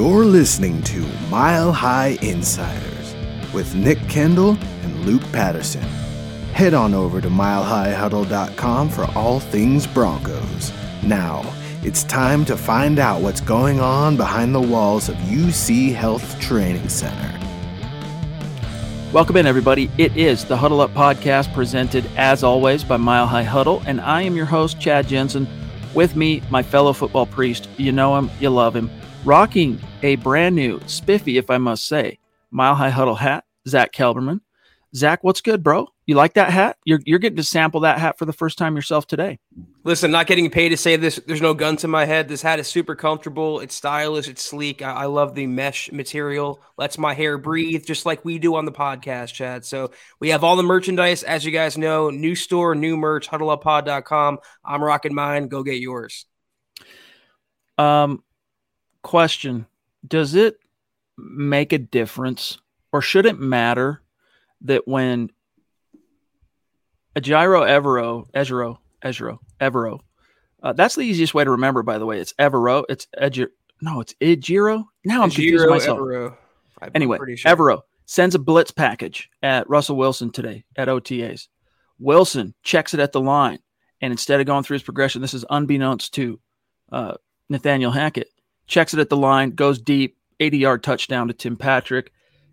You're listening to Mile High Insiders with Nick Kendall and Luke Patterson. Head on over to milehighhuddle.com for all things Broncos. Now, it's time to find out what's going on behind the walls of UC Health Training Center. Welcome in, everybody. It is the Huddle Up podcast presented, as always, by Mile High Huddle, and I am your host, Chad Jensen. With me, my fellow football priest. You know him, you love him rocking a brand new, spiffy, if I must say, Mile High Huddle hat, Zach Kelberman. Zach, what's good, bro? You like that hat? You're, you're getting to sample that hat for the first time yourself today. Listen, not getting paid to say this. There's no guns in my head. This hat is super comfortable. It's stylish. It's sleek. I, I love the mesh material. Lets my hair breathe, just like we do on the podcast, Chad. So we have all the merchandise, as you guys know. New store, new merch. HuddleUpPod.com. I'm rocking mine. Go get yours. Um, question Does it make a difference or should it matter that when Ejiro Evero, Ejiro, Ejiro, Evero, uh, that's the easiest way to remember, by the way. It's Evero. It's Ejiro. No, it's Ejiro. Now I'm confusing myself. Evero. Anyway, sure. Evero sends a blitz package at Russell Wilson today at OTAs. Wilson checks it at the line. And instead of going through his progression, this is unbeknownst to uh, Nathaniel Hackett checks it at the line, goes deep, 80 yard touchdown to Tim Patrick.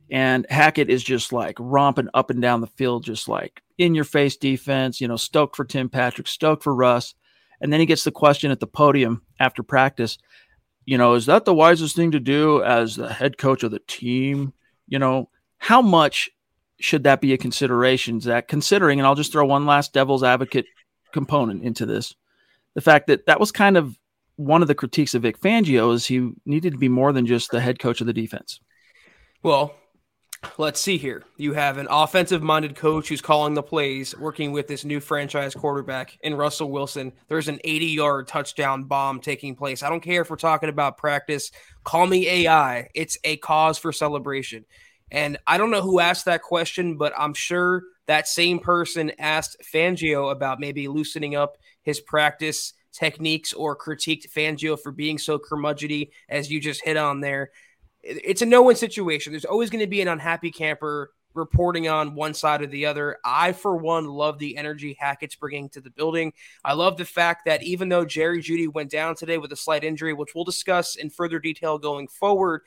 And Hackett is just like romping up and down the field, just like in your face defense, you know, stoked for Tim Patrick, stoked for Russ. And then he gets the question at the podium after practice, you know, is that the wisest thing to do as the head coach of the team? You know, how much should that be a consideration, Zach? Considering, and I'll just throw one last devil's advocate component into this the fact that that was kind of one of the critiques of Vic Fangio is he needed to be more than just the head coach of the defense. Well, let's see here. You have an offensive minded coach who's calling the plays, working with this new franchise quarterback in Russell Wilson. There's an 80 yard touchdown bomb taking place. I don't care if we're talking about practice. Call me AI. It's a cause for celebration. And I don't know who asked that question, but I'm sure that same person asked Fangio about maybe loosening up his practice techniques or critiqued Fangio for being so curmudgeony, as you just hit on there. It's a no win situation. There's always going to be an unhappy camper reporting on one side or the other. I, for one, love the energy Hackett's bringing to the building. I love the fact that even though Jerry Jeudy went down today with a slight injury, which we'll discuss in further detail going forward,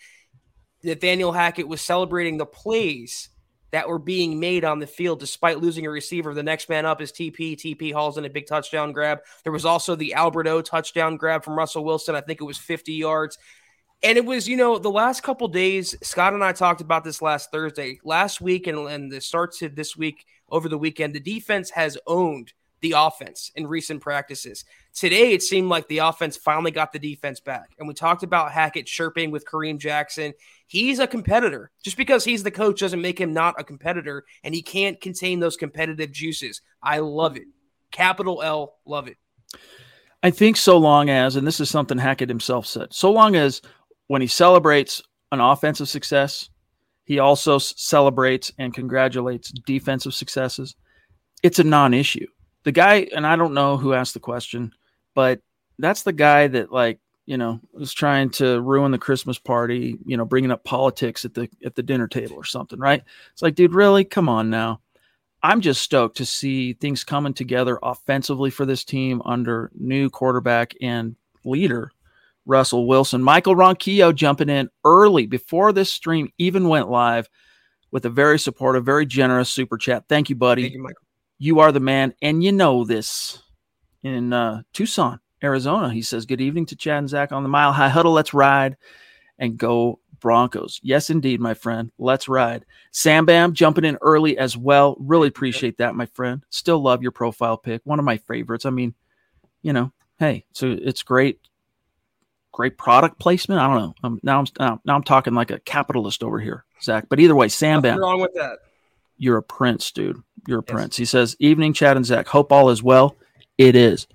Nathaniel Hackett was celebrating the plays that were being made on the field despite losing a receiver. The next man up is TP. TP hauls in a big touchdown grab. There was also the Albert O touchdown grab from Russell Wilson. I think it was 50 yards. And it was, you know, the last couple days, Scott and I talked about this last Thursday. Last week and, and the starts to this week over the weekend, the defense has owned the offense in recent practices. Today, it seemed like the offense finally got the defense back. And we talked about Hackett chirping with Kareem Jackson. He's a competitor. Just because he's the coach doesn't make him not a competitor, and he can't contain those competitive juices. I love it. Capital L, love it. I think so long as, and this is something Hackett himself said, so long as when he celebrates an offensive success, he also celebrates and congratulates defensive successes. It's a non issue the guy, and I don't know who asked the question, but that's the guy that like you know, was trying to ruin the Christmas party, you know, bringing up politics at the at the dinner table or something, right? It's like, dude, really? Come on now. I'm just stoked to see things coming together offensively for this team under new quarterback and leader Russell Wilson. Michael Ronquillo jumping in early before this stream even went live with a very supportive, very generous super chat. Thank you, buddy. Thank you, Michael. You are the man, and you know this. In uh, Tucson, Arizona, he says, "Good evening to Chad and Zach on the Mile High Huddle. Let's ride and go Broncos." Yes, indeed, my friend. Let's ride. Sam Bam jumping in early as well. Really appreciate that, my friend. Still love your profile pic. One of my favorites. I mean, you know, hey, so it's great great product placement. I don't know. I'm, now I'm now I'm talking like a capitalist over here, Zach. But either way, Sam Nothing wrong with that. You're a prince, dude. You're yes. prince. He says, "Evening, Chad and Zach. Hope all is well. It is.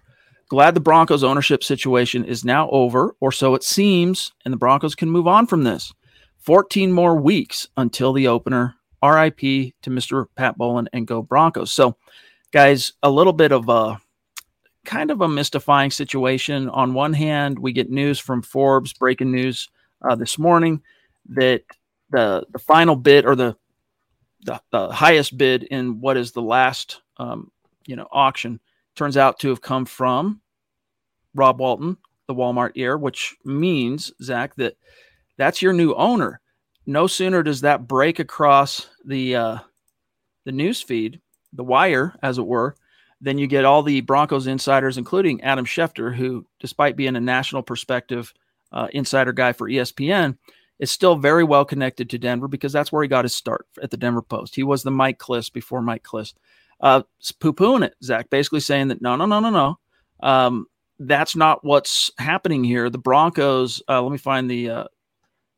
Glad the Broncos ownership situation is now over, or so it seems, and the Broncos can move on from this. 14 more weeks until the opener. RIP to Mr. Pat Bowlen and go Broncos. So, guys, a little bit of a kind of a mystifying situation. On one hand, we get news from Forbes, breaking news uh, this morning that the the final bid or the, the, the highest bid in what is the last um, you know auction turns out to have come from Rob Walton, the Walmart heir, which means Zach that that's your new owner. No sooner does that break across the uh, the news feed, the wire, as it were, then you get all the Broncos insiders, including Adam Schefter, who, despite being a national perspective uh, insider guy for ESPN, is still very well connected to Denver because that's where he got his start at the Denver Post. He was the Mike Klis before Mike Klis. Uh, poo pooing it, Zach, basically saying that no, no, no, no, no. Um, that's not what's happening here. The Broncos, uh, let me find the uh,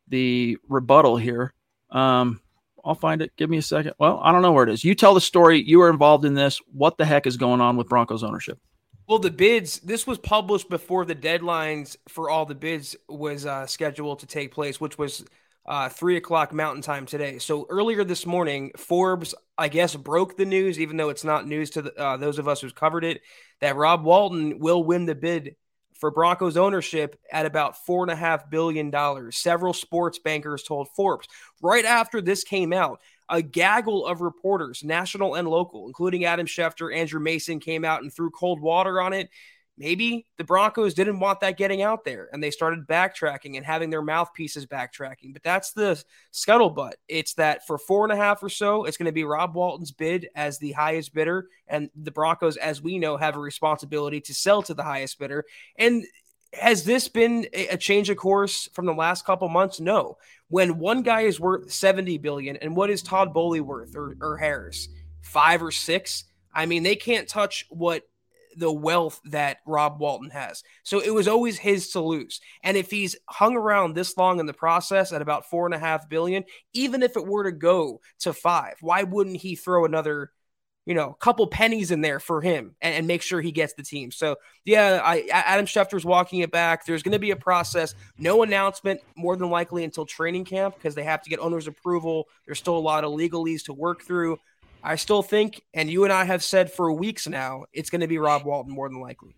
the rebuttal here. Um, I'll find it. Give me a second. Well, I don't know where it is. You tell the story. You were involved in this. What the heck is going on with Broncos ownership? Well, the bids. This was published before the deadlines for all the bids was uh, scheduled to take place, which was uh, three o'clock Mountain Time today. So earlier this morning, Forbes, I guess, broke the news, even though it's not news to the, uh, those of us who's covered it, that Rob Walton will win the bid for Broncos ownership at about four and a half billion dollars. Several sports bankers told Forbes. Right after this came out, a gaggle of reporters, national and local, including Adam Schefter, Andrew Mason, came out and threw cold water on it maybe the Broncos didn't want that getting out there and they started backtracking and having their mouthpieces backtracking. But that's the scuttlebutt. It's that for four and a half or so, it's going to be Rob Walton's bid as the highest bidder. And the Broncos, as we know, have a responsibility to sell to the highest bidder. And has this been a change of course from the last couple months? No. When one guy is worth 70 billion and what is Todd Boehly worth or, or Harris? Five or six? I mean, they can't touch what the wealth that Rob Walton has. So it was always his to lose. And if he's hung around this long in the process at about four and a half billion, even if it were to go to five, why wouldn't he throw another? You know, a couple pennies in there for him and, and, make sure he gets the team. So yeah, I Adam Schefter's walking it back. There's going to be a process. No announcement more than likely until training camp because they have to get owners' approval. There's still a lot of legalese to work through. I still think, and you and I have said for weeks now, it's going to be Rob Walton more than likely.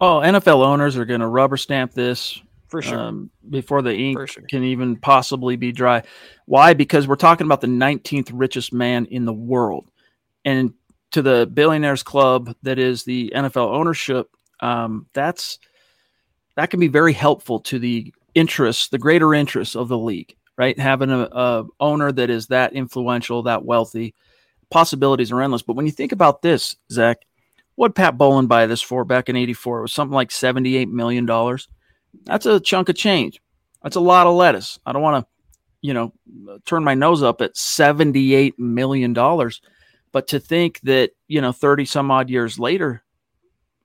Oh, NFL owners are going to rubber stamp this for sure um, before the ink sure. can even possibly be dry. Why? Because we're talking about the 19th richest man in the world, and to the billionaires club that is the NFL ownership. Um, that's that can be very helpful to the interests, the greater interests of the league. Right, having a, a owner that is that influential, that wealthy possibilities are endless. But when you think about this, Zach, what Pat Bowlen buy this for back in 84? It was something like $78 million. That's a chunk of change. That's a lot of lettuce. I don't want to, you know, turn my nose up at $78 million. But to think that, you know, 30 some odd years later,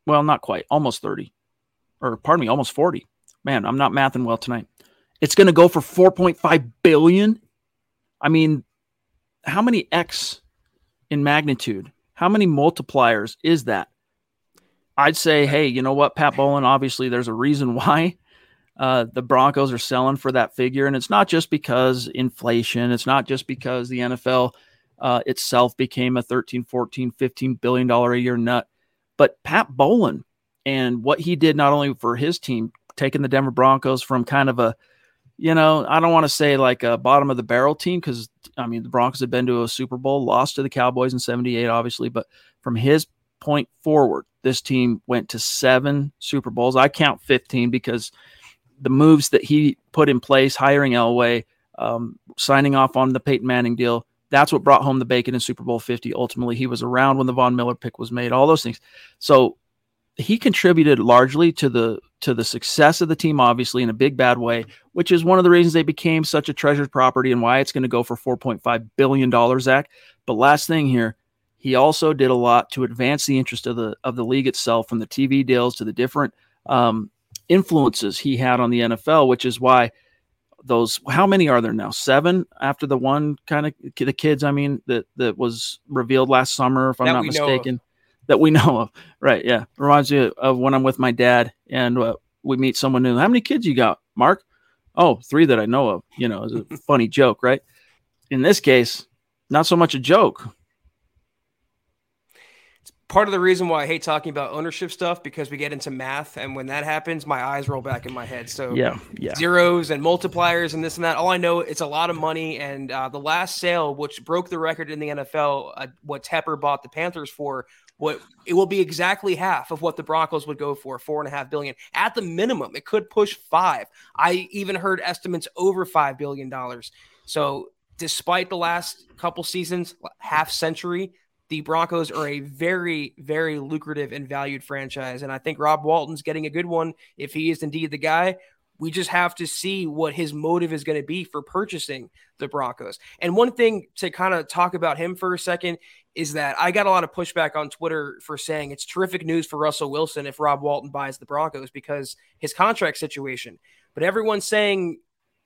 well, not quite, almost 30, or pardon me, almost 40. Man, I'm not mathing well tonight. It's going to go for 4.5 billion. I mean, how many X in magnitude. How many multipliers is that? I'd say, hey, you know what, Pat Bowlen, obviously there's a reason why uh, the Broncos are selling for that figure. And it's not just because inflation, it's not just because the NFL uh, itself became a 13, 14, 15 billion dollar a year nut, but Pat Bowlen and what he did not only for his team taking the Denver Broncos from kind of a, you know, I don't want to say like a bottom of the barrel team because I mean the Broncos had been to a Super Bowl, lost to the Cowboys in '78, obviously, but from his point forward, this team went to seven Super Bowls. I count 15 because the moves that he put in place, hiring Elway, um, signing off on the Peyton Manning deal, that's what brought home the bacon in Super Bowl 50. Ultimately, he was around when the Von Miller pick was made, all those things. So he contributed largely to the to the success of the team, obviously in a big bad way, which is one of the reasons they became such a treasured property and why it's going to go for 4.5 billion dollars, Zach. But last thing here, he also did a lot to advance the interest of the of the league itself, from the TV deals to the different um, influences he had on the NFL, which is why those how many are there now? Seven after the one kind of the kids i mean that that was revealed last summer if i'm that not mistaken. That we know of right yeah. Reminds me of when i'm with my dad and uh, we meet someone new. How many kids you got mark? Oh three that i know of you know it's a funny joke right? In this case not so much a joke part of the reason why I hate talking about ownership stuff because we get into math, and when that happens, my eyes roll back in my head. So yeah, yeah, zeros and multipliers and this and that. All I know it's a lot of money. And uh, the last sale, which broke the record in the NFL, uh, what Tepper bought the Panthers for. What it will be exactly half of what the Broncos would go for, four and a half billion at the minimum. It could push five. I even heard estimates over five billion dollars. So, despite the last couple seasons, half century, the Broncos are a very, very lucrative and valued franchise. And I think Rob Walton's getting a good one if he is indeed the guy. We just have to see what his motive is going to be for purchasing the Broncos. And one thing to kind of talk about him for a second is that I got a lot of pushback on Twitter for saying it's terrific news for Russell Wilson if Rob Walton buys the Broncos because his contract situation. But everyone's saying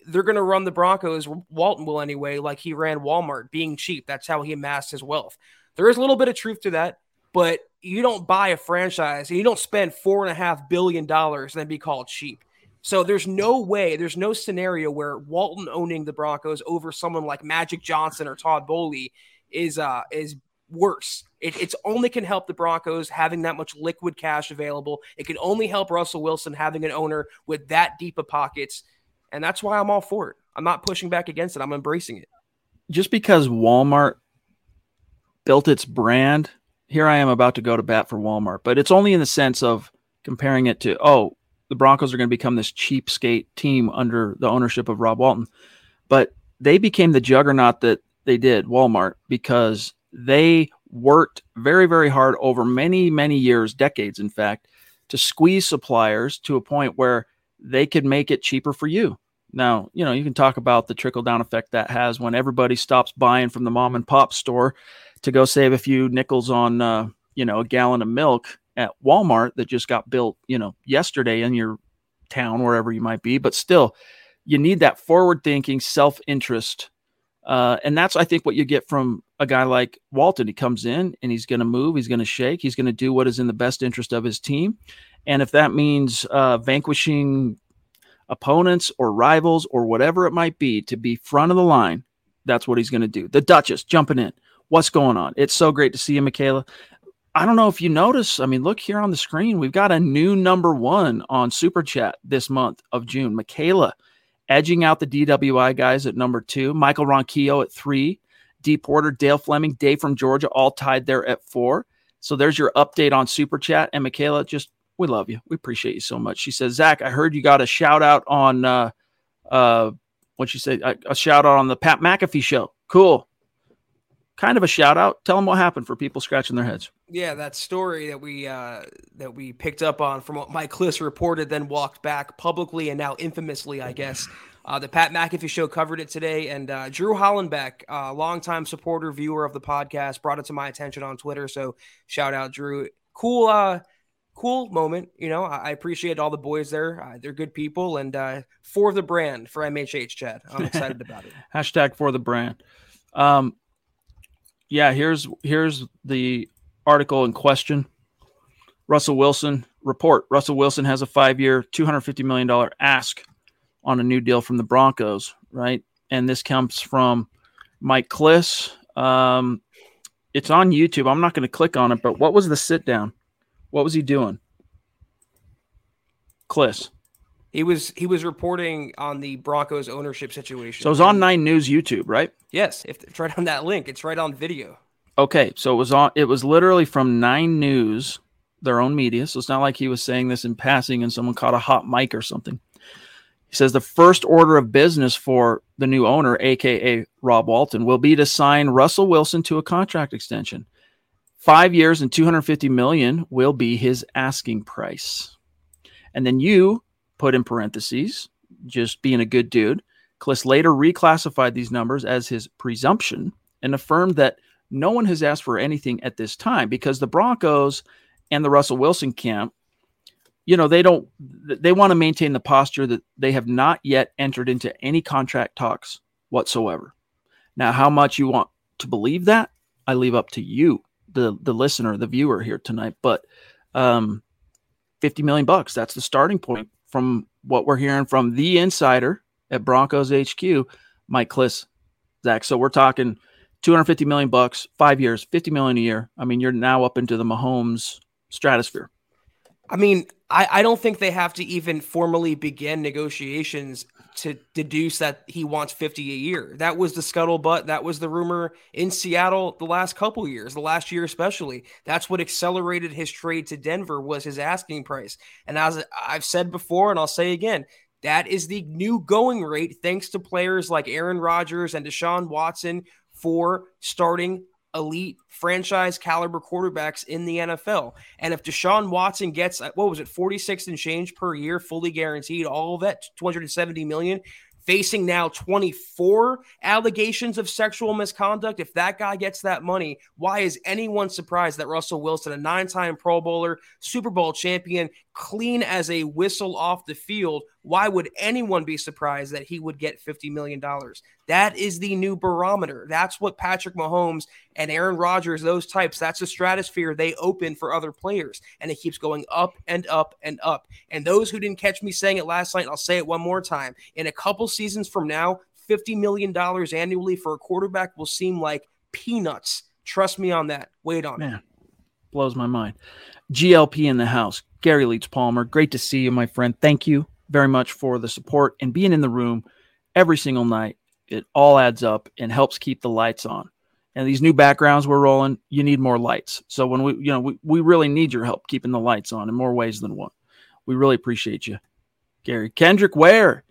they're going to run the Broncos, Walton will anyway, like he ran Walmart, being cheap. That's how he amassed his wealth. There is a little bit of truth to that, but you don't buy a franchise and you don't spend four and a half billion dollars and then be called cheap. So there's no way, there's no scenario where Walton owning the Broncos over someone like Magic Johnson or Todd Boehly is uh is worse. It, it's only can help the Broncos having that much liquid cash available. It can only help Russell Wilson having an owner with that deep of pockets, and that's why I'm all for it. I'm not pushing back against it. I'm embracing it. Just because Walmart built its brand. Here I am about to go to bat for Walmart, but it's only in the sense of comparing it to, oh, the Broncos are going to become this cheapskate team under the ownership of Rob Walton. But they became the juggernaut that they did, Walmart, because they worked very, very hard over many, many years, decades, in fact, to squeeze suppliers to a point where they could make it cheaper for you. Now, you know, you can talk about the trickle down effect that has when everybody stops buying from the mom and pop store to go save a few nickels on uh, you know a gallon of milk at Walmart that just got built you know yesterday in your town wherever you might be. But still you need that forward thinking self interest uh, and that's I think what you get from a guy like Walton. He comes in and he's going to move he's going to shake he's going to do what is in the best interest of his team. And if that means uh, vanquishing opponents or rivals or whatever it might be to be front of the line that's what he's going to do. The Duchess jumping in what's going on. It's so great to see you, Michaela. I don't know if you notice. I mean, look here on the screen. We've got a new number one on Super Chat this month of June. Michaela edging out the DWI guys at number two. Michael Ronquillo at three. D Porter, Dale Fleming, Dave from Georgia, all tied there at four. So there's your update on Super Chat. And Michaela, just we love you. We appreciate you so much. She says, Zach, I heard you got a shout out on uh uh what she said, a, a shout out on the Pat McAfee show. Cool kind of a shout out. Tell them what happened for people scratching their heads. Yeah, that story that we uh, that we picked up on from what Mike Klis reported, then walked back publicly and now infamously, I guess. Uh, the Pat McAfee show covered it today, and uh, Drew Hollenbeck, uh, longtime supporter, viewer of the podcast, brought it to my attention on Twitter. So shout out, Drew. Cool, uh, cool moment. You know, I, I appreciate all the boys there. Uh, they're good people, and uh, for the brand for MHH, Chad. I'm excited about it. Hashtag for the brand. Um, yeah, here's here's the article in question. Russell Wilson report. Russell Wilson has a five-year, two hundred fifty million dollar ask on a new deal from the Broncos, right? And this comes from Mike Klis. Um, it's on YouTube. I'm not going to click on it, but what was the sit down? What was he doing? Klis. He was he was reporting on the Broncos ownership situation. So it was on Nine News YouTube, right? Yes, if it's right on that link, it's right on video. Okay, so it was on. It was literally from Nine News, their own media. So it's not like he was saying this in passing and someone caught a hot mic or something. He says the first order of business for the new owner, aka Rob Walton, will be to sign Russell Wilson to a contract extension. Five years and 250 million will be his asking price. And then you put in parentheses, just being a good dude. Klis later reclassified these numbers as his presumption and affirmed that no one has asked for anything at this time because the Broncos and the Russell Wilson camp you know they don't they want to maintain the posture that they have not yet entered into any contract talks whatsoever now how much you want to believe that i leave up to you the the listener the viewer here tonight but um 50 million bucks that's the starting point from what we're hearing from the insider at broncos hq mike klis zach so we're talking 250 million bucks five years 50 million a year. I mean you're now up into the mahomes stratosphere. I mean, I, I don't think they have to even formally begin negotiations to deduce that he wants 50 a year. That was the scuttlebutt. That was the rumor in Seattle the last couple years, the last year especially. That's what accelerated his trade to Denver was his asking price. And as I've said before, and I'll say again, that is the new going rate thanks to players like Aaron Rodgers and Deshaun Watson for starting elite franchise caliber quarterbacks in the NFL. And if Deshaun Watson gets uh, what was it, 46 and change per year, fully guaranteed, all that, 270 million, facing now 24 allegations of sexual misconduct. If that guy gets that money, why is anyone surprised that Russell Wilson, a nine time Pro Bowler, Super Bowl champion, clean as a whistle off the field, why would anyone be surprised that he would get $50 million? That is the new barometer. That's what Patrick Mahomes and Aaron Rodgers, those types, that's the stratosphere they open for other players. And it keeps going up and up and up. And those who didn't catch me saying it last night, I'll say it one more time. In a couple seasons from now, $50 million annually for a quarterback will seem like peanuts. Trust me on that. Wait on Man, it. Blows my mind. GLP in the house. Gary Leach Palmer. Great to see you, my friend. Thank you very much for the support and being in the room every single night. It all adds up and helps keep the lights on. And these new backgrounds we're rolling, you need more lights. So when we, you know, we, we really need your help keeping the lights on in more ways than one. We really appreciate you, Gary. Kendrick where?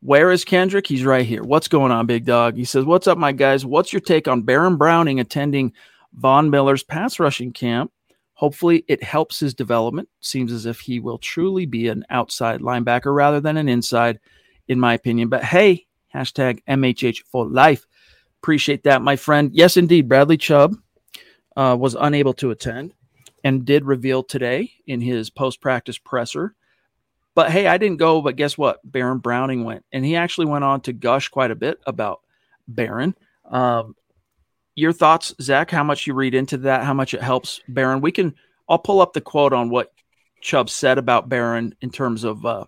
Where is Kendrick? He's right here. What's going on, big dog? He says, What's up, my guys? What's your take on Baron Browning attending Von Miller's pass rushing camp Hopefully, it helps his development. Seems as if he will truly be an outside linebacker rather than an inside, in my opinion. But hey, hashtag MHH for life. Appreciate that, my friend. Yes, indeed. Bradley Chubb uh, was unable to attend and did reveal today in his post practice presser. But hey, I didn't go, but guess what? Baron Browning went. And he actually went on to gush quite a bit about Baron. Um, your thoughts, Zach? How much you read into that? How much it helps Baron? We can. I'll pull up the quote on what Chubb said about Baron in terms of uh,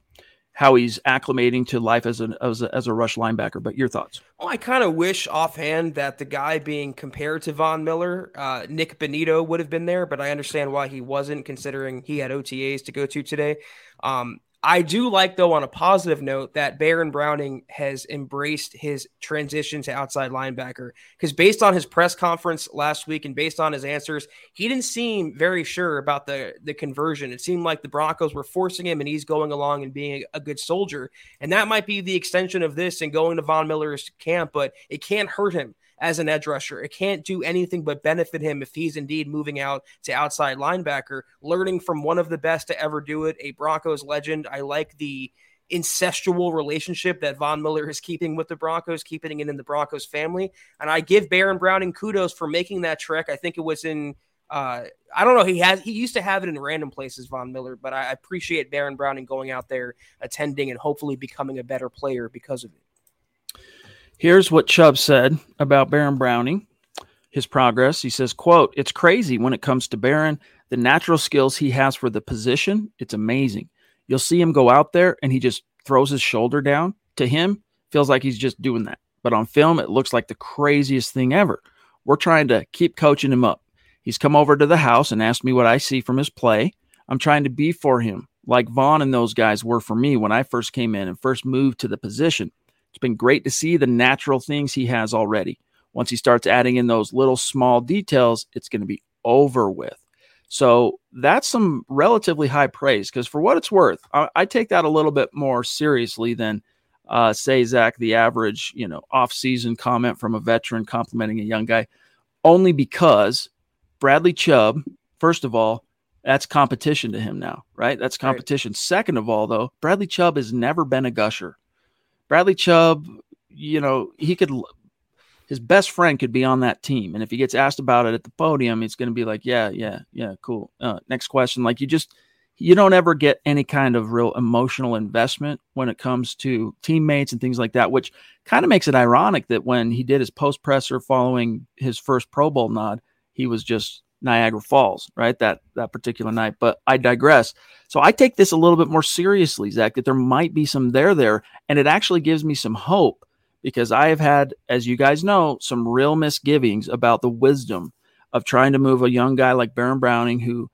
how he's acclimating to life as, an, as a as a rush linebacker. But your thoughts? Well, I kind of wish offhand that the guy being compared to Von Miller, uh, Nik Bonitto, would have been there. But I understand why he wasn't, considering he had OTAs to go to today. Um, I do like, though, on a positive note, that Baron Browning has embraced his transition to outside linebacker. Because based on his press conference last week and based on his answers, he didn't seem very sure about the, the conversion. It seemed like the Broncos were forcing him and he's going along and being a good soldier. And that might be the extension of this and going to Von Miller's camp, but it can't hurt him as an edge rusher. It can't do anything but benefit him if he's indeed moving out to outside linebacker, learning from one of the best to ever do it, a Broncos legend. I like the incestual relationship that Von Miller is keeping with the Broncos, keeping it in the Broncos family. And I give Baron Browning kudos for making that trek. I think it was in uh, I don't know. He has he used to have it in random places, Von Miller, but I appreciate Baron Browning going out there, attending, and hopefully becoming a better player because of it. Here's what Chubb said about Baron Browning, his progress. He says, quote, it's crazy when it comes to Baron. The natural skills he has for the position, it's amazing. You'll see him go out there and he just throws his shoulder down. To him, feels like he's just doing that. But on film, it looks like the craziest thing ever. We're trying to keep coaching him up. He's come over to the house and asked me what I see from his play. I'm trying to be for him like Von and those guys were for me when I first came in and first moved to the position. It's been great to see the natural things he has already. Once he starts adding in those little small details, it's going to be over with. So that's some relatively high praise because, for what it's worth, I, I, take that a little bit more seriously than, uh, say, Zach, the average, you know, off-season comment from a veteran complimenting a young guy, only because Bradley Chubb, first of all, that's competition to him now, right? That's competition. Right. Second of all, though, Bradley Chubb has never been a gusher. Bradley Chubb, you know, he could his best friend could be on that team. And if he gets asked about it at the podium, he's going to be like, yeah, yeah, yeah, cool. Uh, next question. Like you just, you don't ever get any kind of real emotional investment when it comes to teammates and things like that, which kind of makes it ironic that when he did his post presser following his first Pro Bowl nod, he was just Niagara Falls, right? That that particular night. But I digress. So I take this a little bit more seriously, Zach, that there might be some there there, and it actually gives me some hope because I have had, as you guys know, some real misgivings about the wisdom of trying to move a young guy like Baron Browning, who,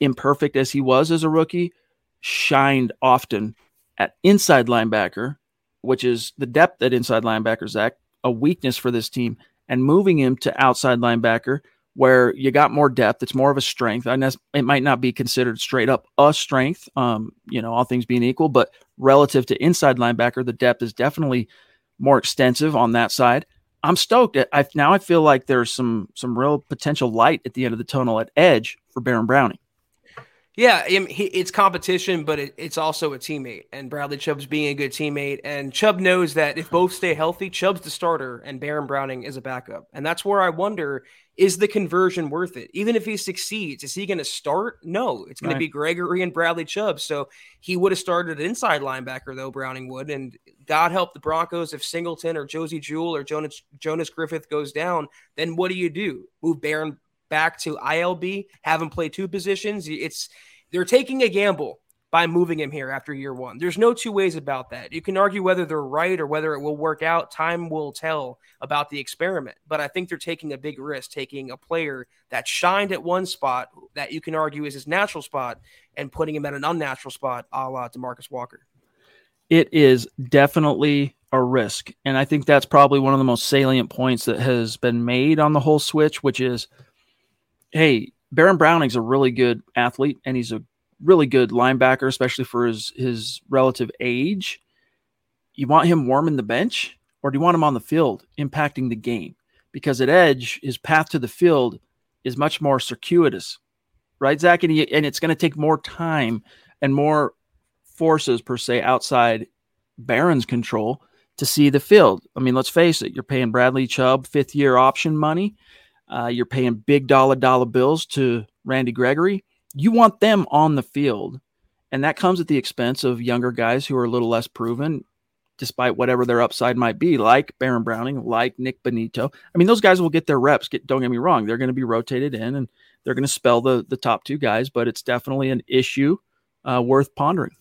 imperfect as he was as a rookie, shined often at inside linebacker, which is the depth at inside linebacker, Zach, a weakness for this team, and moving him to outside linebacker where you got more depth. It's more of a strength. It might not be considered straight up a strength, um, you know, all things being equal, but relative to inside linebacker, the depth is definitely more extensive on that side. I'm stoked. I now I feel like there's some some real potential light at the end of the tunnel at edge for Baron Browning. Yeah, it's competition, but it's also a teammate. And Bradley Chubb's being a good teammate. And Chubb knows that if both stay healthy, Chubb's the starter and Baron Browning is a backup. And that's where I wonder is the conversion worth it? Even if he succeeds, is he going to start? No, it's going right. to be Gregory and Bradley Chubb. So he would have started an inside linebacker, though, Browning would. And God help the Broncos if Singleton or Josey Jewell or Jonas, Jonas Griffith goes down, then what do you do? Move Baron back to ILB, have him play two positions. It's they're taking a gamble by moving him here after year one. There's no two ways about that. You can argue whether they're right or whether it will work out. Time will tell about the experiment. But I think they're taking a big risk, taking a player that shined at one spot that you can argue is his natural spot and putting him at an unnatural spot, a la Demarcus Walker. It is definitely a risk. And I think that's probably one of the most salient points that has been made on the whole switch, which is hey, Baron Browning's a really good athlete and he's a really good linebacker, especially for his his relative age. You want him warming the bench, or do you want him on the field impacting the game? Because at edge, his path to the field is much more circuitous, right, Zach? And, he, and it's going to take more time and more forces per se outside Baron's control to see the field. I mean, let's face it, you're paying Bradley Chubb fifth year option money. Uh, you're paying big dollar dollar bills to Randy Gregory. You want them on the field, and that comes at the expense of younger guys who are a little less proven, despite whatever their upside might be, like Baron Browning, like Nik Bonitto. I mean, those guys will get their reps. Get don't get me wrong; they're going to be rotated in, and they're going to spell the the top two guys. But it's definitely an issue uh, worth pondering.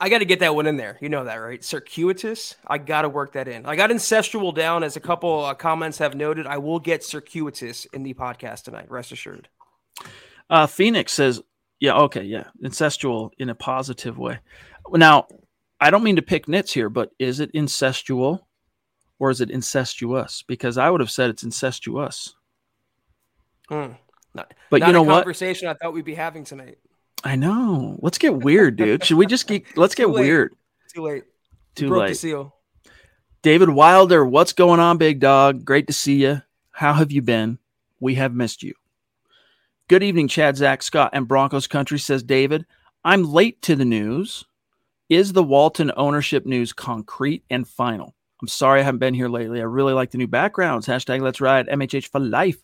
I got to get that one in there. You know that, right? Circuitous. I got to work that in. I got incestual down, as a couple uh, comments have noted. I will get circuitous in the podcast tonight. Rest assured. Uh, Phoenix says, "Yeah, okay, yeah, incestual in a positive way." Now, I don't mean to pick nits here, but is it incestual or is it incestuous? Because I would have said it's incestuous. Mm. Not, but not you know what? Conversation I thought we'd be having tonight. I know. Let's get weird, dude. Should we just get? Let's get weird. Too late. Too late. The seal. David Wilder, what's going on, big dog? Great to see you. How have you been? We have missed you. Good evening, Chad, Zach, Scott, and Broncos country, says David. I'm late to the news. Is the Walton ownership news concrete and final? I'm sorry I haven't been here lately. I really like the new backgrounds. Hashtag let's ride MHH for life.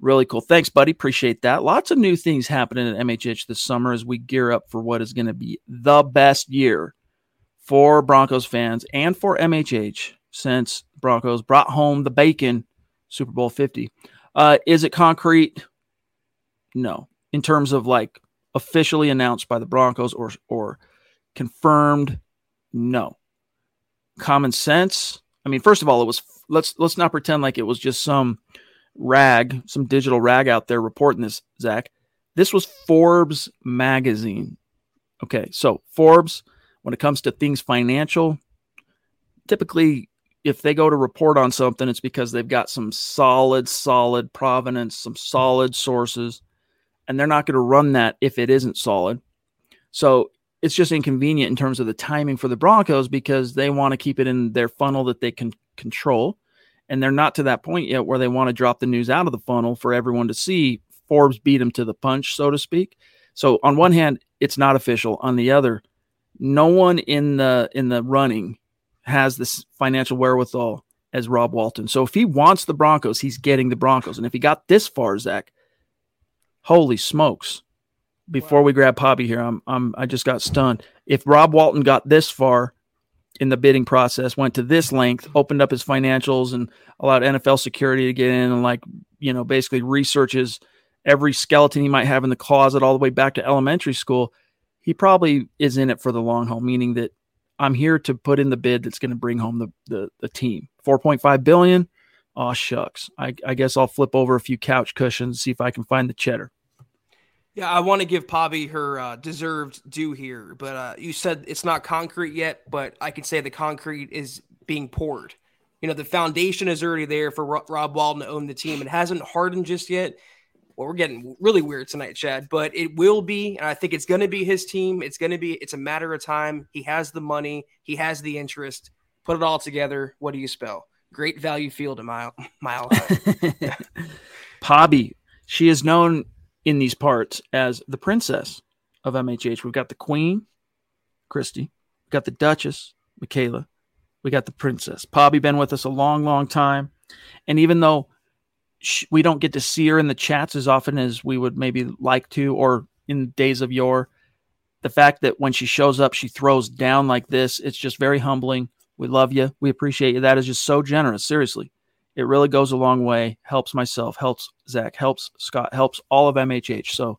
Really cool. Thanks, buddy. Appreciate that. Lots of new things happening at MHH this summer as we gear up for what is going to be the best year for Broncos fans and for MHH since Broncos brought home the bacon Super Bowl 50. Uh, is it concrete? No. In terms of like officially announced by the Broncos or or confirmed, no. Common sense. I mean, first of all, it was let's let's not pretend like it was just some rag, some digital rag out there reporting this, Zach. This was Forbes magazine Okay, so Forbes, when it comes to things financial, typically if they go to report on something, it's because they've got some solid, solid provenance, some solid sources, and they're not going to run that if it isn't solid. So it's just inconvenient in terms of the timing for the Broncos because they want to keep it in their funnel that they can control. And they're not to that point yet where they want to drop the news out of the funnel for everyone to see. Forbes beat them to the punch, so to speak. So on one hand, it's not official. On the other, no one in the in the running has this financial wherewithal as Rob Walton. So if he wants the Broncos, he's getting the Broncos. And if he got this far, Zach, holy smokes. Before we grab Poppy here, I'm, I'm I just got stunned. If Rob Walton got this far in the bidding process, went to this length, opened up his financials and allowed NFL security to get in and like, you know, basically researches every skeleton he might have in the closet all the way back to elementary school, he probably is in it for the long haul, meaning that I'm here to put in the bid that's going to bring home the, the, the team. 4.5 billion. Oh shucks. I, I guess I'll flip over a few couch cushions, see if I can find the cheddar. Yeah, I want to give Poppy her uh, deserved due here, but uh, you said it's not concrete yet, but I can say the concrete is being poured. You know, the foundation is already there for Rob Walton to own the team. It hasn't hardened just yet, well, we're getting really weird tonight, Chad, but it will be. And I think it's going to be his team. It's going to be, it's a matter of time. He has the money, he has the interest. Put it all together. What do you spell? Great value field a mile, mile. Pobby, she is known in these parts as the princess of MHH. We've got the queen, Christy. We've got the duchess, Michaela. We got the princess. Pobby been with us a long, long time. And even though we don't get to see her in the chats as often as we would maybe like to, or in days of yore. The fact that when she shows up, she throws down like this, it's just very humbling. We love you. We appreciate you. That is just so generous. Seriously, it really goes a long way. Helps myself, helps Zach, helps Scott, helps all of MHH. So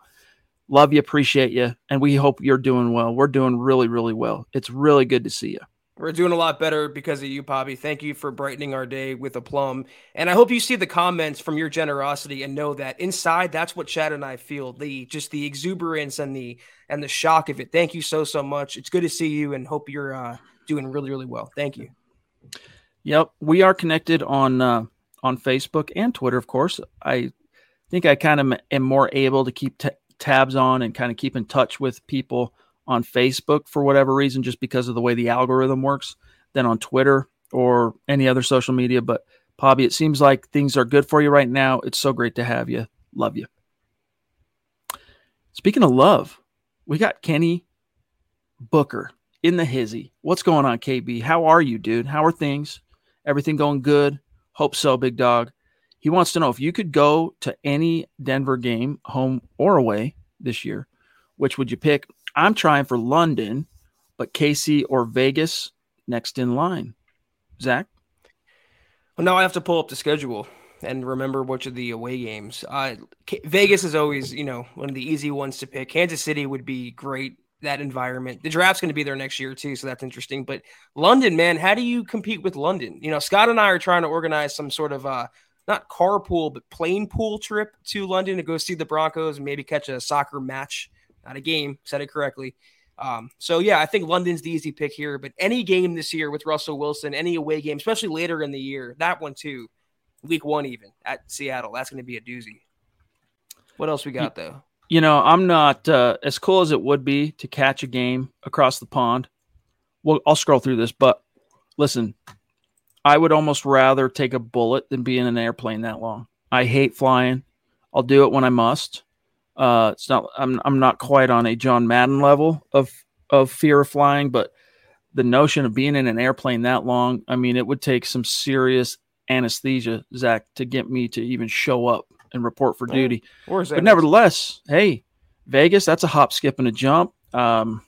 love you, appreciate you, and we hope you're doing well. We're doing really, really well. It's really good to see you. We're doing a lot better because of you, Poppy. Thank you for brightening our day with a plum. And I hope you see the comments from your generosity and know that inside that's what Chad and I feel. The just the exuberance and the and the shock of it. Thank you so so much. It's good to see you and hope you're uh, doing really really well. Thank you. Yep, we are connected on uh, on Facebook and Twitter, of course. I think I kind of am more able to keep t- tabs on and kind of keep in touch with people on Facebook for whatever reason, just because of the way the algorithm works, than on Twitter or any other social media. But Pobby, it seems like things are good for you right now. It's so great to have you. Love you. Speaking of love, we got Kenny Booker in the hizzy. What's going on, KB? How are you, dude? How are things? Everything going good? Hope so, big dog. He wants to know if you could go to any Denver game, home or away this year, which would you pick? I'm trying for London, but KC or Vegas next in line. Zach? Well, now I have to pull up the schedule and remember which of the away games. Uh, Vegas is always, you know, one of the easy ones to pick. Kansas City would be great. That environment. The draft's going to be there next year too, so that's interesting. But London, man, how do you compete with London? You know, Scott and I are trying to organize some sort of uh, not carpool, but plane pool trip to London to go see the Broncos and maybe catch a soccer match not a game. Said it correctly. Um, so yeah, I think London's the easy pick here. But any game this year with Russell Wilson, any away game, especially later in the year, that one too, week one even at Seattle, that's going to be a doozy. What else we got though? You know, I'm not uh, as cool as it would be to catch a game across the pond. Well, I'll scroll through this, but listen, I would almost rather take a bullet than be in an airplane that long. I hate flying. I'll do it when I must. Uh, it's not. I'm. I'm not quite on a John Madden level of of fear of flying, but the notion of being in an airplane that long. I mean, it would take some serious anesthesia, Zach, to get me to even show up and report for duty. But nevertheless, hey, Vegas, that's a hop, skip, and a jump. Um,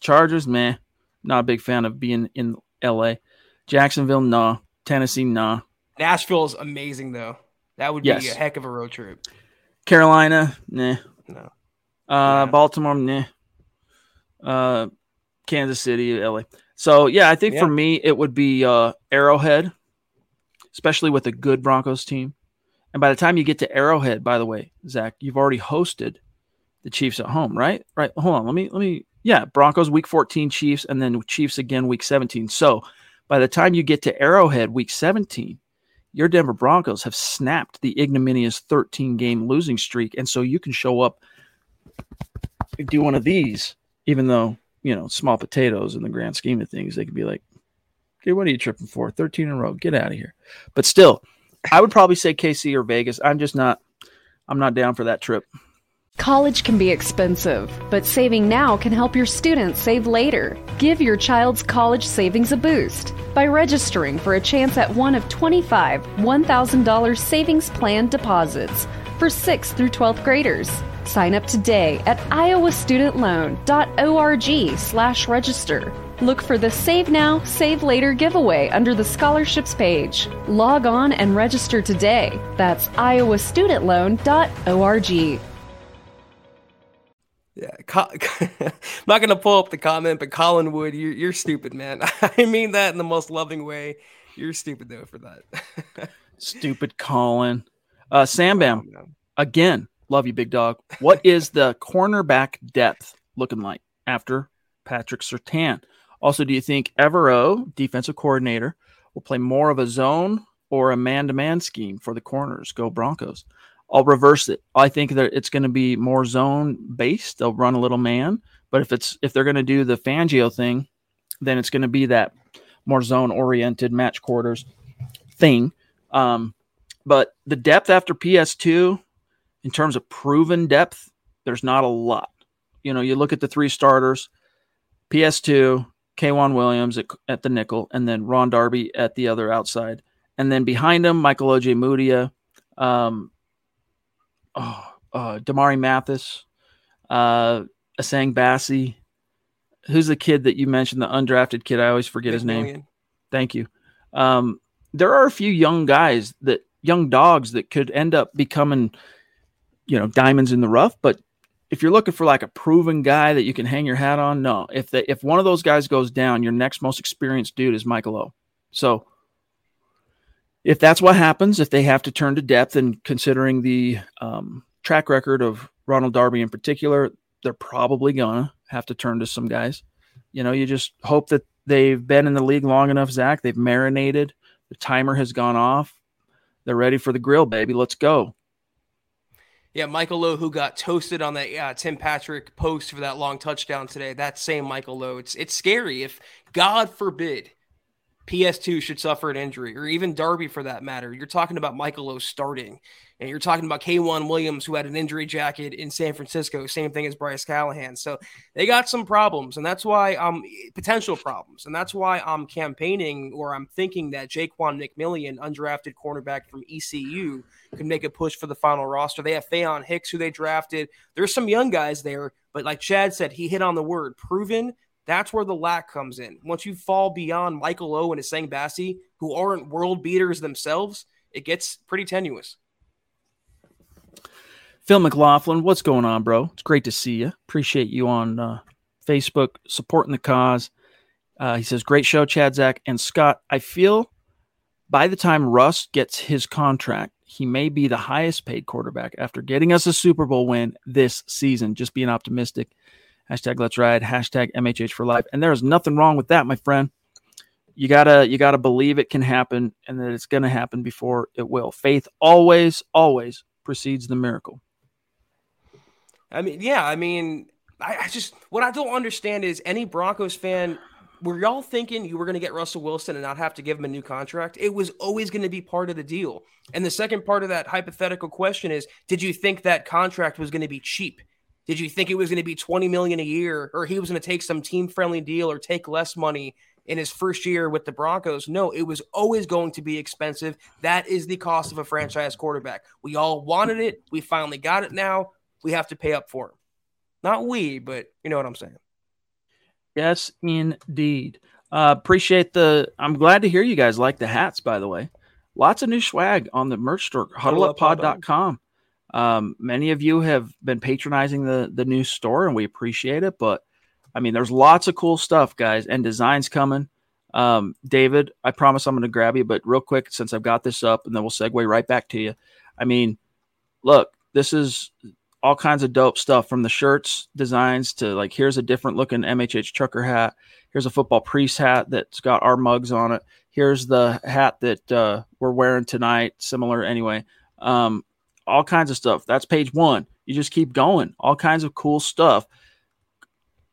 Chargers, man, not a big fan of being in LA. Jacksonville, nah. Tennessee, nah. Nashville's amazing though. That would be a heck of a road trip. Carolina, nah. No. Uh, yeah. Baltimore, nah. Uh, Kansas City, LA. So yeah, I think yeah. for me it would be uh, Arrowhead, especially with a good Broncos team. And by the time you get to Arrowhead, by the way, Zach, you've already hosted the Chiefs at home, right? Right. Hold on. Let me let me Yeah, Broncos week 14, Chiefs, and then Chiefs again week 17. So by the time you get to Arrowhead week 17, your Denver Broncos have snapped the ignominious 13 game losing streak. And so you can show up, and do one of these, even though, you know, small potatoes in the grand scheme of things, they could be like, okay, what are you tripping for? 13 in a row, get out of here. But still, I would probably say KC or Vegas. I'm just not, I'm not down for that trip. College can be expensive, but saving now can help your students save later. Give your child's college savings a boost by registering for a chance at one of 25 $1,000 savings plan deposits for 6th through 12th graders. Sign up today at iowastudentloan.org slash register. Look for the Save Now, Save Later giveaway under the scholarships page. Log on and register today. That's iowastudentloan.org. Yeah, I'm not gonna pull up the comment, but Colin Wood, you're you're stupid, man. I mean that in the most loving way. You're stupid though for that. stupid Colin. Uh, Sam Bam, oh, again, love you, big dog. What is the cornerback depth looking like after Patrick Surtain? Also, do you think Evero, defensive coordinator, will play more of a zone or a man-to-man scheme for the corners? Go Broncos. I'll reverse it. I think that it's going to be more zone based. They'll run a little man, but if it's if they're going to do the Fangio thing, then it's going to be that more zone oriented match quarters thing. Um, but the depth after PS2, in terms of proven depth, there's not a lot. You know, you look at the three starters, PS2, K'Waun Williams at, at the nickel, and then Ron Darby at the other outside. And then behind him, Michael Ojemudia, um, oh, uh, Damari Mathis, uh, Essang Bassey. Who's the kid that you mentioned, the undrafted kid? I always forget his name. Thank you. Um, there are a few young guys that young dogs that could end up becoming, you know, diamonds in the rough. But if you're looking for like a proven guy that you can hang your hat on, no. If the, if one of those guys goes down, your next most experienced dude is Michael O. So if that's what happens, if they have to turn to depth and considering the um, track record of Ronald Darby in particular, they're probably gonna have to turn to some guys. You know, you just hope that they've been in the league long enough, Zach. They've marinated. The timer has gone off. They're ready for the grill, baby. Let's go. Yeah, Michael O, who got toasted on that uh, Tim Patrick post for that long touchdown today. That same Michael O. It's it's scary. If God forbid PS2 should suffer an injury, or even Darby for that matter. You're talking about Michael O starting, and you're talking about K'Waun Williams, who had an injury jacket in San Francisco, same thing as Bryce Callahan. So they got some problems, and that's why um potential problems, and that's why I'm campaigning or I'm thinking that Jaquan McMillian, undrafted cornerback from ECU, could make a push for the final roster. They have Faion Hicks, who they drafted. There's some young guys there, but like Chad said, he hit on the word proven that's where the lack comes in. Once you fall beyond Michael O and Essang Bassey, who aren't world beaters themselves, it gets pretty tenuous. Phil McLaughlin, what's going on, bro? It's great to see you. Appreciate you on uh, Facebook supporting the cause. Uh, he says, Great show, Chad, Zach, and Scott. I feel by the time Russ gets his contract, he may be the highest paid quarterback after getting us a Super Bowl win this season. Just being optimistic. Hashtag let's ride. Hashtag MHH for life. And there is nothing wrong with that, my friend. You gotta you gotta believe it can happen and that it's gonna happen before it will. Faith always, always precedes the miracle. I mean, yeah, I mean, I, I just what I don't understand is any Broncos fan were y'all thinking you were going to get Russell Wilson and not have to give him a new contract? It was always going to be part of the deal. And the second part of that hypothetical question is Did you think that contract was going to be cheap? Did you think it was going to be 20 million a year or he was going to take some team friendly deal or take less money in his first year with the Broncos? No, it was always going to be expensive. That is the cost of a franchise quarterback. We all wanted it. We finally got it now. We have to pay up for him. Not we, but you know what I'm saying. Yes, indeed. Uh, appreciate the. I'm glad to hear you guys like the hats, by the way. Lots of new swag on the merch store, huddleuppod.com. Um, many of you have been patronizing the the new store, and we appreciate it. But I mean, there's lots of cool stuff, guys, and designs coming. Um, David, I promise I'm going to grab you, but real quick, since I've got this up, and then we'll segue right back to you. I mean, look, this is all kinds of dope stuff from the shirts designs to like here's a different looking MHH trucker hat. Here's a football priest hat that's got our mugs on it. Here's the hat that uh, we're wearing tonight, similar anyway. Um, all kinds of stuff. That's page one. You just keep going. All kinds of cool stuff.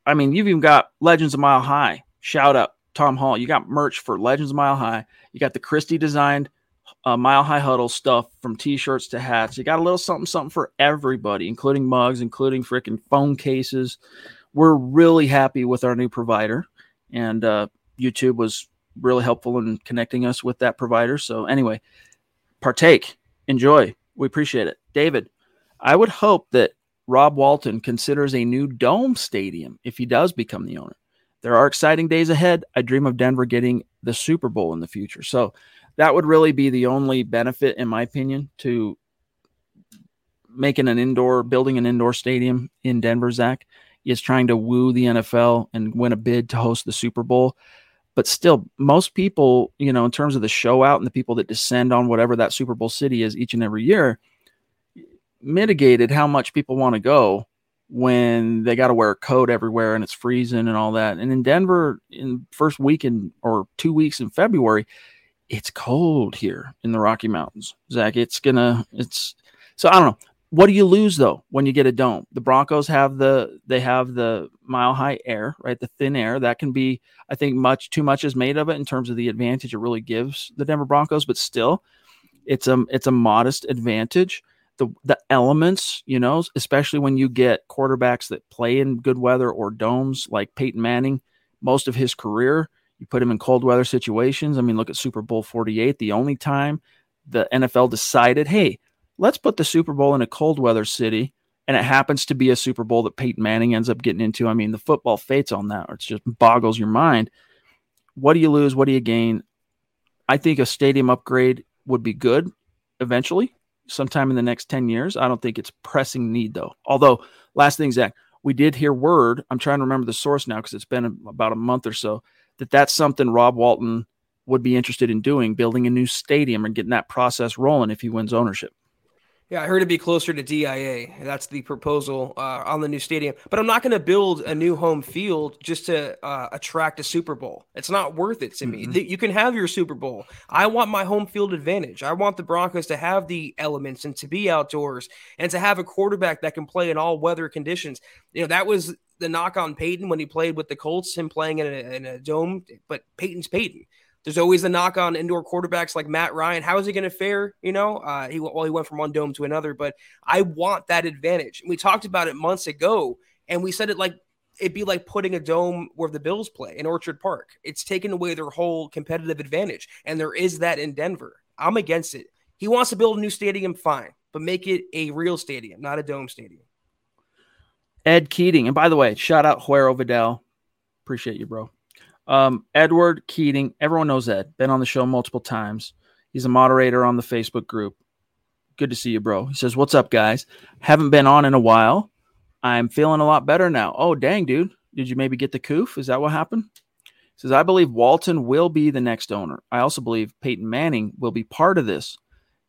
I mean, you've even got Legends of Mile High. Shout out Tom Hall. You got merch for Legends of Mile High. You got the Christie designed uh, Mile High Huddle stuff from t-shirts to hats. You got a little something, something for everybody, including mugs, including freaking phone cases. We're really happy with our new provider, and uh, YouTube was really helpful in connecting us with that provider. So anyway, partake, enjoy. We appreciate it, David. I would hope that Rob Walton considers a new dome stadium if he does become the owner. There are exciting days ahead. I dream of Denver getting the Super Bowl in the future. So that would really be the only benefit, in my opinion, to making an indoor, building an indoor stadium in Denver, Zach, is trying to woo the NFL and win a bid to host the Super Bowl. But still, most people, you know, in terms of the show out and the people that descend on whatever that Super Bowl city is each and every year, mitigated how much people want to go when they got to wear a coat everywhere and it's freezing and all that. And in Denver, in first week in or two weeks in February, it's cold here in the Rocky Mountains, Zach. It's gonna, it's so I don't know. What do you lose though when you get a dome? The Broncos have the they have the mile high air, right? The thin air that can be, I think, much too much is made of it in terms of the advantage it really gives the Denver Broncos, but still, it's a it's a modest advantage. The the elements, you know, especially when you get quarterbacks that play in good weather or domes like Peyton Manning, most of his career you put him in cold weather situations. I mean, look at Super Bowl 48, the only time the NFL decided, hey, let's put the Super Bowl in a cold weather city. And it happens to be a Super Bowl that Peyton Manning ends up getting into. I mean, the football fates on that, or it just boggles your mind. What do you lose? What do you gain? I think a stadium upgrade would be good eventually, sometime in the next 10 years. I don't think it's pressing need, though. Although, last thing, Zach, we did hear word. I'm trying to remember the source now because it's been about a month or so that that's something Rob Walton would be interested in doing, building a new stadium and getting that process rolling if he wins ownership. Yeah, I heard it'd be closer to DIA. That's the proposal uh, on the new stadium. But I'm not going to build a new home field just to uh, attract a Super Bowl. It's not worth it to mm-hmm. me. You can have your Super Bowl. I want my home field advantage. I want the Broncos to have the elements and to be outdoors and to have a quarterback that can play in all weather conditions. You know, that was the knock on Peyton when he played with the Colts, him playing in a, in a dome, but Peyton's Peyton. There's always the knock on indoor quarterbacks like Matt Ryan. How is he going to fare? You know, uh, he well he went from one dome to another, but I want that advantage. And we talked about it months ago, and we said it like it'd be like putting a dome where the Bills play in Orchard Park. It's taken away their whole competitive advantage, and there is that in Denver. I'm against it. He wants to build a new stadium, fine, but make it a real stadium, not a dome stadium. Ed Keating. And by the way, shout out Huero Vidal. Appreciate you, bro. Um, Edward Keating. Everyone knows Ed. Been on the show multiple times. He's a moderator on the Facebook group. Good to see you, bro. He says, What's up, guys? Haven't been on in a while. I'm feeling a lot better now. Oh, dang, dude. Did you maybe get the coof? Is that what happened? He says, I believe Walton will be the next owner. I also believe Peyton Manning will be part of this.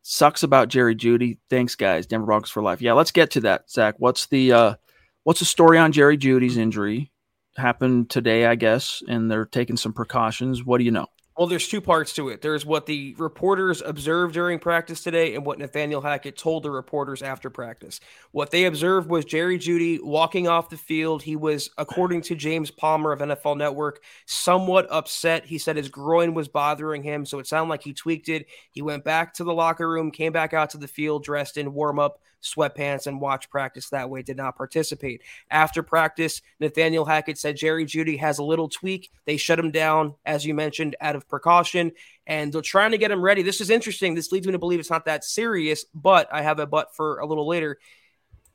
Sucks about Jerry Jeudy. Thanks, guys. Denver Broncos for life. Yeah, let's get to that, Zach. What's the uh What's the story on Jerry Jeudy's injury? Happened today, I guess, and they're taking some precautions. What do you know? Well, there's two parts to it. There's what the reporters observed during practice today and what Nathaniel Hackett told the reporters after practice. What they observed was Jerry Jeudy walking off the field. He was, according to James Palmer of NFL Network, somewhat upset. He said his groin was bothering him, so it sounded like he tweaked it. He went back to the locker room, came back out to the field, dressed in warm up sweatpants and watch practice that way, did not participate. After practice, Nathaniel Hackett said Jerry Jeudy has a little tweak. They shut him down, as you mentioned, out of precaution, and they're trying to get him ready. This is interesting. This leads me to believe it's not that serious, but I have a but for a little later.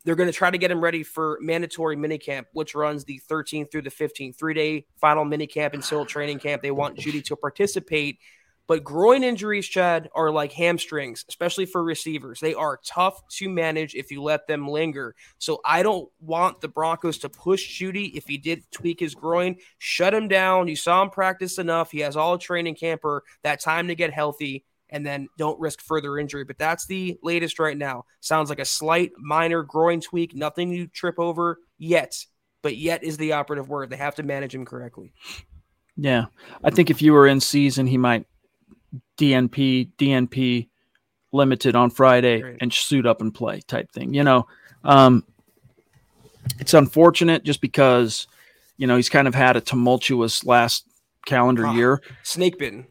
They're going to try to get him ready for mandatory minicamp, which runs the 13th through the 15th, three day final minicamp until training camp. They want Jeudy to participate but groin injuries, Chad, are like hamstrings, especially for receivers. They are tough to manage if you let them linger. So I don't want the Broncos to push Jeudy if he did tweak his groin. Shut him down. You saw him practice enough. He has all training camper, that time to get healthy. and then don't risk further injury. But that's the latest right now. Sounds like a slight minor groin tweak, nothing you trip over yet. But yet is the operative word. They have to manage him correctly. Yeah. I think if you were in season, he might DNP, DNP limited on Friday Great. and suit up and play type thing. You know, um, it's unfortunate just because, you know, he's kind of had a tumultuous last calendar oh, year. Snake bitten.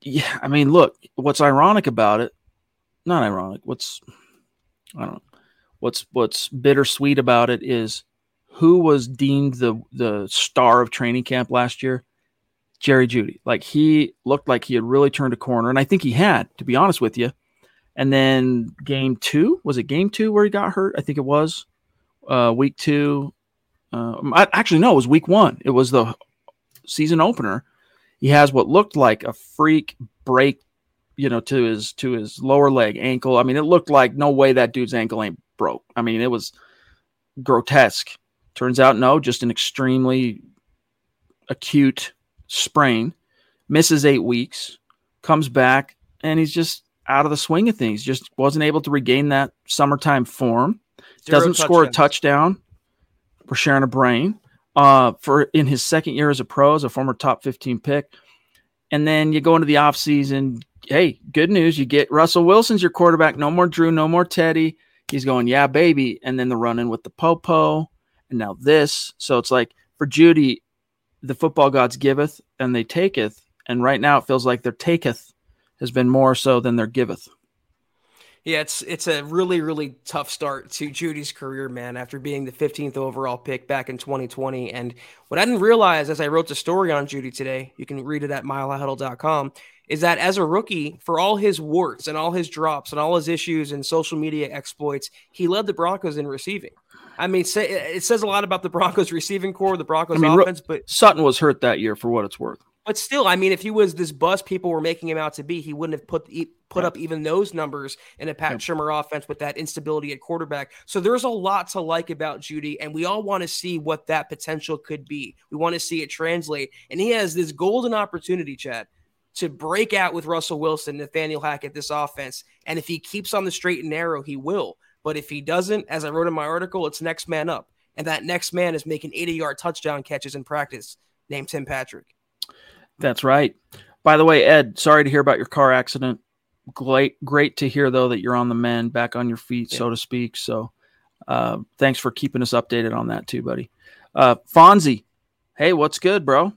Yeah. I mean, look, what's ironic about it, not ironic, what's, I don't know, what's, what's bittersweet about it is who was deemed the, the star of training camp last year? Jerry Jeudy. Like he looked like he had really turned a corner, and I think he had, to be honest with you. And then game two was it game two where he got hurt? I think it was uh, week two. Uh, actually, no, it was week one. It was the season opener. He has what looked like a freak break, you know, to his to his lower leg ankle. I mean, it looked like no way that dude's ankle ain't broke. I mean, it was grotesque. Turns out, no, just an extremely acute sprain. Misses eight weeks, comes back, and he's just out of the swing of things. Just wasn't able to regain that summertime form. Zero Doesn't score a touchdown. We're sharing a brain. Uh, for in his second year as a pro, as a former top 15 pick. And then you go into the offseason. Hey, good news. You get Russell Wilson's your quarterback. No more Drew, no more Teddy. He's going, yeah, baby. And then the running with the Popo. And now this. So it's like for Jeudy, the football gods giveth and they taketh. And right now it feels like their taketh has been more so than their giveth. Yeah, it's it's a really really tough start to Jeudy's career, man. After being the 15th overall pick back in 2020, and what I didn't realize as I wrote the story on Jeudy today, you can read it at milehighhuddle.com, is that as a rookie, for all his warts and all his drops and all his issues and social media exploits, he led the Broncos in receiving. I mean, say, it says a lot about the Broncos receiving corps, the Broncos I mean, offense, but Sutton was hurt that year for what it's worth. But still, I mean, if he was this bust people were making him out to be, he wouldn't have put put yeah. up even those numbers in a Pat yeah. Shurmur offense with that instability at quarterback. So there's a lot to like about Jeudy, and we all want to see what that potential could be. We want to see it translate, and he has this golden opportunity, Chad, to break out with Russell Wilson, Nathaniel Hackett, this offense. And if he keeps on the straight and narrow, he will. But if he doesn't, as I wrote in my article, it's next man up. And that next man is making 80 yard touchdown catches in practice, named Tim Patrick. That's right. By the way, Ed, sorry to hear about your car accident. Great, great to hear though that you're on the mend, back on your feet, yeah. so to speak. So, uh, thanks for keeping us updated on that too, buddy. Uh, Fonzie, hey, what's good, bro?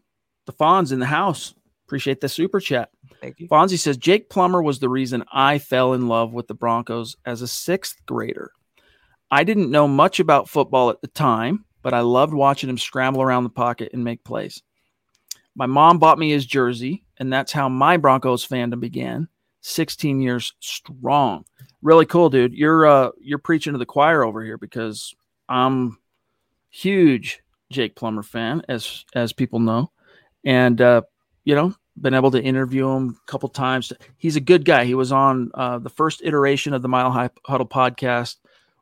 The Fonz in the house. Appreciate the super chat. Thank you. Fonzie says Jake Plummer was the reason I fell in love with the Broncos as a sixth grader. I didn't know much about football at the time, but I loved watching him scramble around the pocket and make plays. My mom bought me his jersey, and that's how my Broncos fandom began. 16 years strong. Really cool, dude. You're uh you're preaching to the choir over here because I'm huge Jake Plummer fan, as as people know, and uh, you know been able to interview him a couple times. He's a good guy. He was on uh, the first iteration of the Mile High Huddle podcast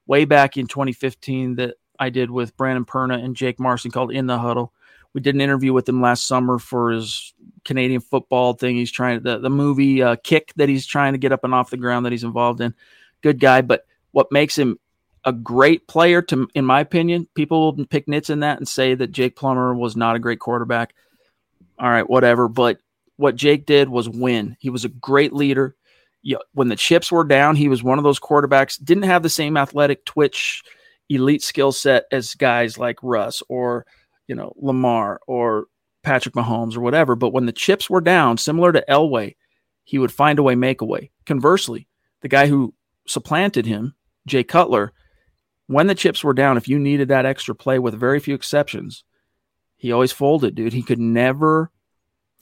way back in 2015 that I did with Brandon Perna and Jake Marson called In the Huddle we did an interview with him last summer for his Canadian football thing. He's trying the the movie uh, Kick that he's trying to get up and off the ground that he's involved in. Good guy, but what makes him a great player to in my opinion, people will pick nits in that and say that Jake Plummer was not a great quarterback. All right, whatever, but what Jake did was win. He was a great leader. When the chips were down, he was one of those quarterbacks. Didn't have the same athletic twitch, elite skill set as guys like Russ or you know, Lamar or Patrick Mahomes or whatever. But when the chips were down, similar to Elway, he would find a way, make a way. Conversely, the guy who supplanted him, Jay Cutler, when the chips were down, if you needed that extra play with very few exceptions, he always folded, dude. He could never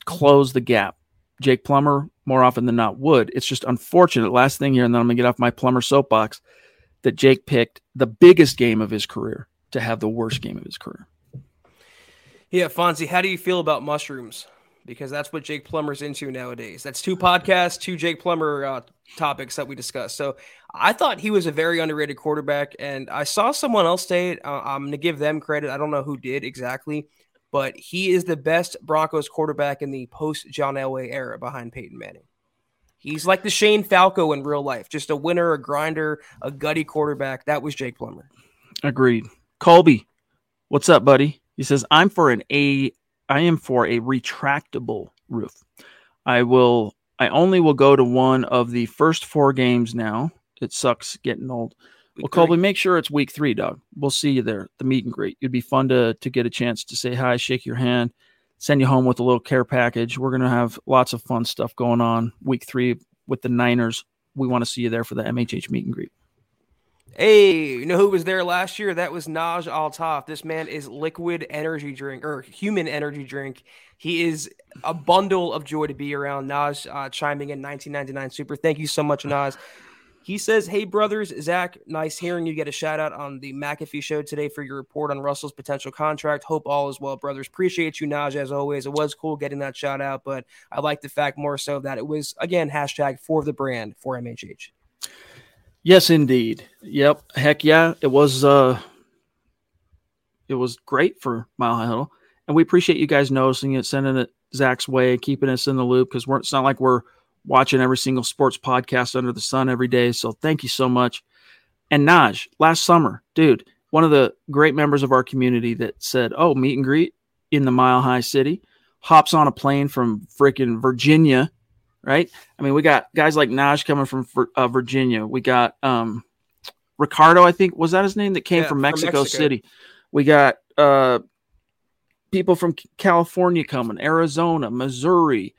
close the gap. Jake Plummer, more often than not, would. It's just unfortunate. Last thing here, and then I'm going to get off my Plummer soapbox that Jake picked the biggest game of his career to have the worst game of his career. Yeah, Fonzie, how do you feel about mushrooms? Because that's what Jake Plummer's into nowadays. That's two podcasts, two Jake Plummer uh, topics that we discussed. So I thought he was a very underrated quarterback, and I saw someone else say it. Uh, I'm going to give them credit. I don't know who did exactly, but he is the best Broncos quarterback in the post John Elway era behind Peyton Manning. He's like the Shane Falco in real life, just a winner, a grinder, a gutty quarterback. That was Jake Plummer. Agreed. Colby, what's up, buddy? He says, I'm for an A I am for a retractable roof. I will I only will go to one of the first four games now. It sucks getting old. Week well, Colby, make sure it's week three, Doug. We'll see you there, the meet and greet. It'd be fun to to get a chance to say hi, shake your hand, send you home with a little care package. We're gonna have lots of fun stuff going on week three with the Niners. We want to see you there for the MHH meet and greet. Hey, you know who was there last year? That was Naj Altaf. This man is liquid energy drink or human energy drink. He is a bundle of joy to be around. Naj uh, chiming in 1999 Super. Thank you so much, Naj. He says, Hey, brothers, Zach, nice hearing you get a shout out on the McAfee show today for your report on Russell's potential contract. Hope all is well, brothers. Appreciate you, Naj, as always. It was cool getting that shout out, but I like the fact more so that it was, again, hashtag for the brand for MHH. Yes, indeed. Yep. Heck yeah. It was uh it was great for Mile High Huddle. And we appreciate you guys noticing it, sending it Zach's way, keeping us in the loop because it's not like we're watching every single sports podcast under the sun every day. So thank you so much. And Naj, last summer, dude, one of the great members of our community that said, Oh, meet and greet in the Mile High City, hops on a plane from freaking Virginia right? I mean, we got guys like Naj coming from uh, Virginia. We got um, Ricardo, I think was that his name that came yeah, from, Mexico from, Mexico City. We got uh, people from California coming, Arizona, Missouri,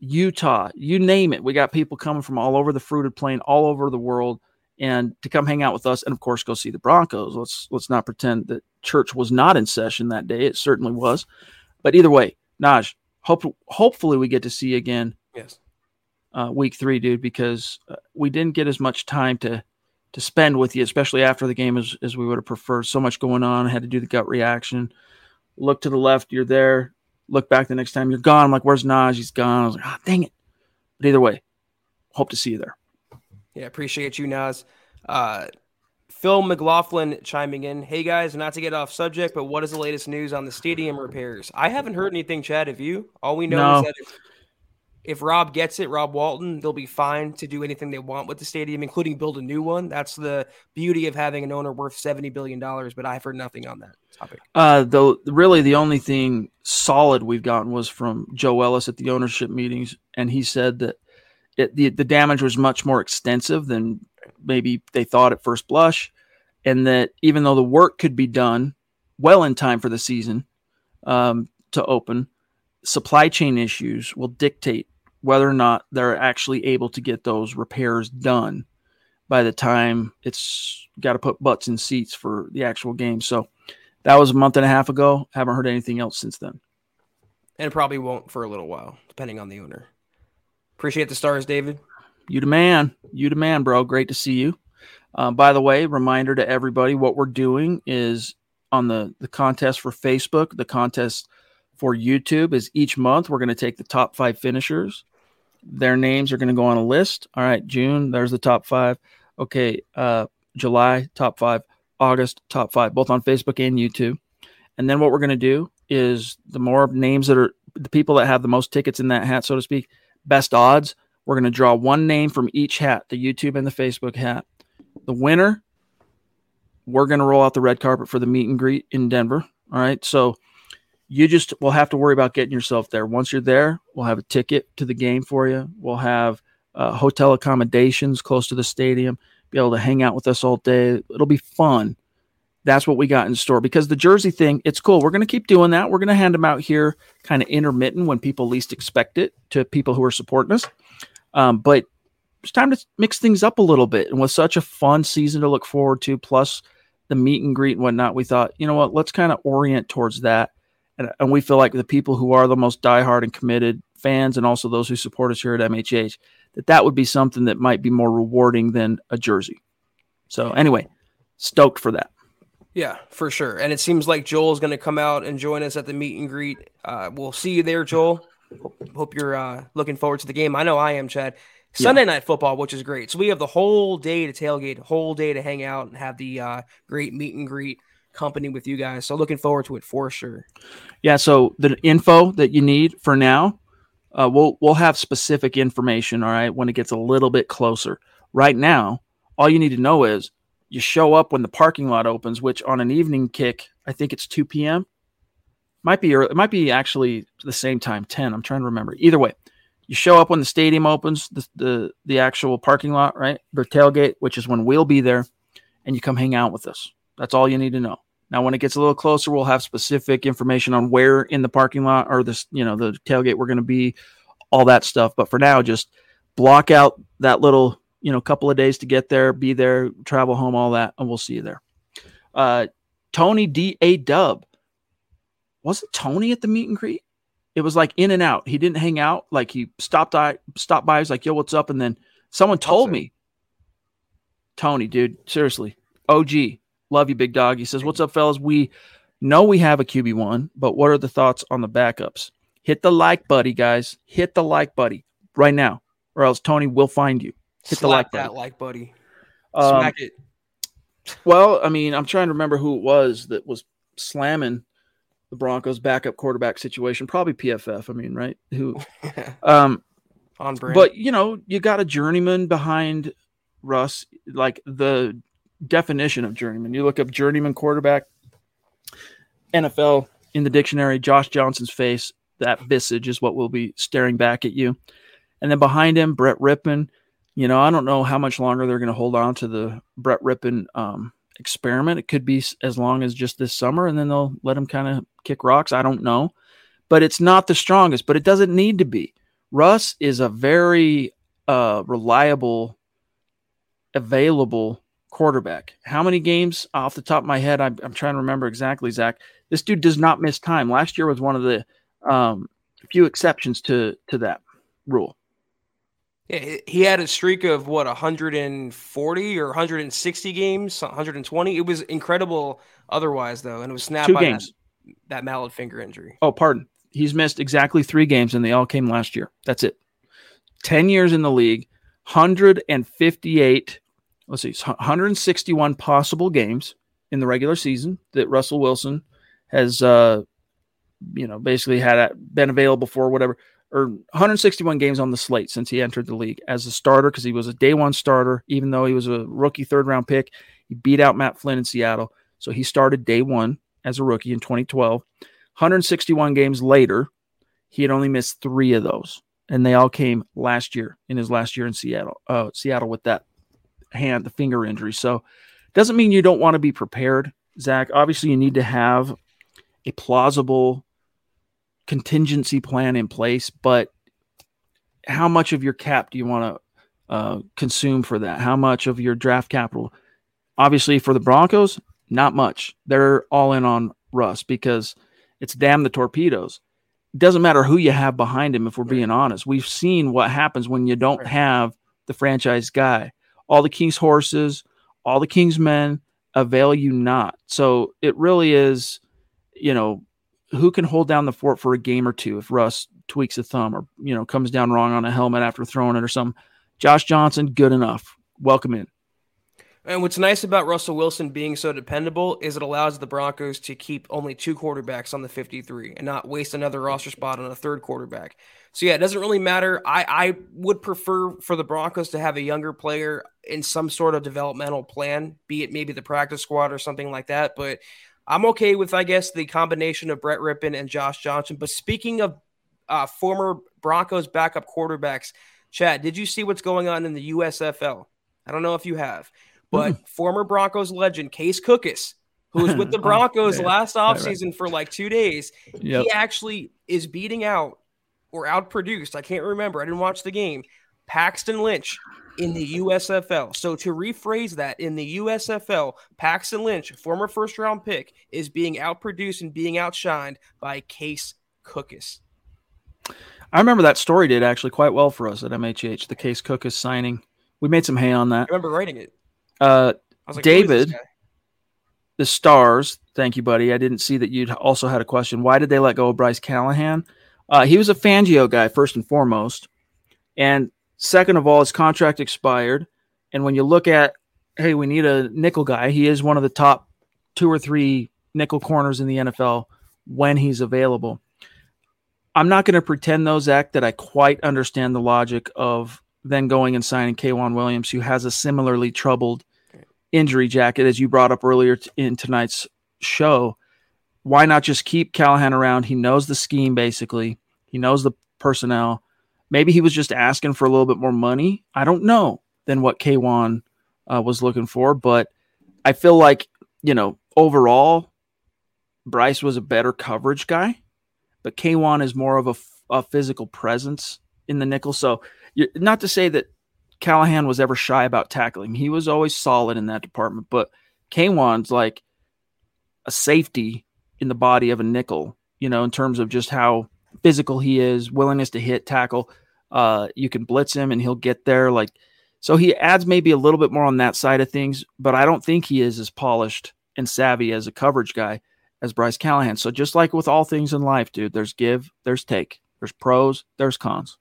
Utah, you name it. We got people coming from all over the fruited plain, all over the world, and to come hang out with us, and of course, go see the Broncos. Let's let's not pretend that church was not in session that day. It certainly was, but either way, Naj, hope hopefully we get to see you again. Yes uh, week three, dude, because uh, we didn't get as much time to to spend with you, especially after the game, as, as we would have preferred. So much going on. I had to do the gut reaction. Look to the left, you're there. Look back the next time, you're gone. I'm like, where's Naj? He's gone. I was like, ah, oh, dang it. But either way, hope to see you there. Yeah, appreciate you, Naz. Uh, Phil McLaughlin chiming in. Hey guys, not to get off subject, but what is the latest news on the stadium repairs? I haven't heard anything, Chad. Have you? All we know no. is that if Rob gets it, Rob Walton, they'll be fine to do anything they want with the stadium, including build a new one. That's the beauty of having an owner worth seventy billion dollars. But I've heard nothing on that topic. Uh, though, really, the only thing solid we've gotten was from Joe Ellis at the ownership meetings, and he said that it, the the damage was much more extensive than maybe they thought at first blush, and that even though the work could be done well in time for the season um, to open, supply chain issues will dictate whether or not they're actually able to get those repairs done by the time it's got to put butts in seats for the actual game. So that was a month and a half ago. Haven't heard anything else since then. And probably won't for a little while, depending on the owner. Appreciate the stars, David. You the man. You the man, bro. Great to see you. Uh, by the way, reminder to everybody what we're doing is on the, the contest for Facebook, the contest for YouTube is each month we're going to take the top five finishers. Their names are going to go on a list. All right, June, there's the top five. Okay, uh, July, top five. August, top five, both on Facebook and YouTube. And then what we're going to do is the more names that are the people that have the most tickets in that hat, so to speak, best odds, we're going to draw one name from each hat, the YouTube and the Facebook hat. The winner, we're going to roll out the red carpet for the meet and greet in Denver. All right. So you just will have to worry about getting yourself there. Once you're there, we'll have a ticket to the game for you. We'll have uh, hotel accommodations close to the stadium. Be able to hang out with us all day. It'll be fun. That's what we got in store because the jersey thing, it's cool. We're going to keep doing that. We're going to hand them out here kind of intermittent when people least expect it to people who are supporting us. Um, but it's time to mix things up a little bit. And with such a fun season to look forward to, plus the meet and greet and whatnot, we thought, you know what, let's kind of orient towards that and, and we feel like the people who are the most diehard and committed fans, and also those who support us here at MHH, that that would be something that might be more rewarding than a jersey. So anyway, stoked for that. Yeah, for sure. And it seems like Joel is going to come out and join us at the meet and greet. Uh, we'll see you there, Joel. Hope you're uh, looking forward to the game. I know I am, Chad. Sunday yeah. night football, which is great. So we have the whole day to tailgate, whole day to hang out and have the uh, great meet and greet company with you guys. So looking forward to it for sure. Yeah. So the info that you need for now, Uh, we'll we'll have specific information, all right, when it gets a little bit closer. Right now, all you need to know is you show up when the parking lot opens, which on an evening kick, I think it's 2 p.m. Might be early, it might be actually the same time, 10. I'm trying to remember. Either way, you show up when the stadium opens, the the, the actual parking lot, right? The tailgate, which is when we'll be there, and you come hang out with us. That's all you need to know. Now, when it gets a little closer, we'll have specific information on where in the parking lot or this, you know, the tailgate we're going to be, all that stuff. But for now, just block out that little, you know, couple of days to get there, be there, travel home, all that, and we'll see you there. Uh, Tony D A Dub, wasn't Tony at the meet and greet? It was like in and out. He didn't hang out. Like he stopped by, stopped by. He's like, "Yo, what's up?" And then someone told me, Tony, dude, seriously, OG, Love you, big dog. He says, What's up, fellas? We know we have a QB1, but what are the thoughts on the backups? Hit the like buddy, guys. Hit the like buddy right now, or else Tony will find you. Hit Slap the like that buddy. like buddy. Um, Smack it. Well, I mean, I'm trying to remember who it was that was slamming the Broncos backup quarterback situation. Probably PFF. I mean, right? Who? um, on brand. But you know, you got a journeyman behind Russ, like the definition of journeyman. You look up journeyman quarterback, NFL in the dictionary, Josh Johnson's face, that visage is what will be staring back at you. And then behind him, Brett Rypien. You know, I don't know how much longer they're going to hold on to the Brett Rypien um, experiment. It could be as long as just this summer, and then they'll let him kind of kick rocks. I don't know. But it's not the strongest, but it doesn't need to be. Russ is a very uh, reliable, available quarterback. How many games off the top of my head? I'm, I'm, trying to remember exactly, Zach. This dude does not miss time. Last year was one of the um, few exceptions to to that rule. Yeah, he had a streak of what 140 or 160 games, 120. It was incredible. Otherwise, though, and it was snapped Two by games. That, that mallet finger injury. Oh, pardon. He's missed exactly three games, and they all came last year. That's it. Ten years in the league, 158 let's see, 161 possible games in the regular season that Russell Wilson has, uh, you know, basically had been available for whatever, or 161 games on the slate since he entered the league as a starter because he was a day one starter, even though he was a rookie third round pick. He beat out Matt Flynn in Seattle. So he started day one as a rookie in 2012. 161 games later, he had only missed three of those, and they all came last year in his last year in Seattle. Uh, Seattle with that hand, the finger injury. So doesn't mean you don't want to be prepared, Zach. Obviously, you need to have a plausible contingency plan in place, but how much of your cap do you want to uh, consume for that? How much of your draft capital? Obviously, for the Broncos, not much. They're all in on Russ because it's damn the torpedoes. It doesn't matter who you have behind him, if we're being honest. We've seen what happens when you don't have the franchise guy all the king's horses, all the king's men avail you not. So it really is, you know, who can hold down the fort for a game or two if Russ tweaks a thumb or, you know, comes down wrong on a helmet after throwing it or something. Josh Johnson, good enough. Welcome in. And what's nice about Russell Wilson being so dependable is it allows the Broncos to keep only two quarterbacks on the 53 and not waste another roster spot on a third quarterback. So yeah, it doesn't really matter. I, I would prefer for the Broncos to have a younger player in some sort of developmental plan, be it maybe the practice squad or something like that. But I'm okay with, I guess, the combination of Brett Rypien and Josh Johnson. But speaking of uh, former Broncos backup quarterbacks, Chad, did you see what's going on in the USFL? I don't know if you have, but mm. former Broncos legend Case Cookus, who was with the Broncos oh, last offseason right, right. for like two days, yep. he actually is beating out or outproduced. I can't remember. I didn't watch the game. Paxton Lynch in the USFL. So to rephrase that, in the USFL, Paxton Lynch, former first round pick, is being outproduced and being outshined by Case Cookus. I remember that story did actually quite well for us at MHH. The Case Cookus signing, we made some hay on that. I remember writing it. Uh, like, David, the Stars. Thank you, buddy. I didn't see that you'd also had a question. Why did they let go of Bryce Callahan? Uh, he was a Fangio guy first and foremost, and second of all, his contract expired. And when you look at, hey, we need a nickel guy, he is one of the top two or three nickel corners in the NFL when he's available. I'm not going to pretend though, Zach, that I quite understand the logic of then going and signing K'Waun Williams, who has a similarly troubled injury jacket, as you brought up earlier in tonight's show. Why not just keep Callahan around? He knows the scheme basically. He knows the personnel. Maybe he was just asking for a little bit more money. I don't know than what K'Waun uh, was looking for, but I feel like you know overall, Bryce was a better coverage guy, but K'Waun is more of a, a physical presence in the nickel. So, not to say that Callahan was ever shy about tackling. He was always solid in that department, but K'Waun's like a safety in the body of a nickel, you know, in terms of just how physical he is, willingness to hit, tackle. Uh, you can blitz him and he'll get there. Like, so he adds maybe a little bit more on that side of things, but I don't think he is as polished and savvy as a coverage guy as Bryce Callahan. So just like with all things in life, dude, there's give, there's take, there's pros, there's cons.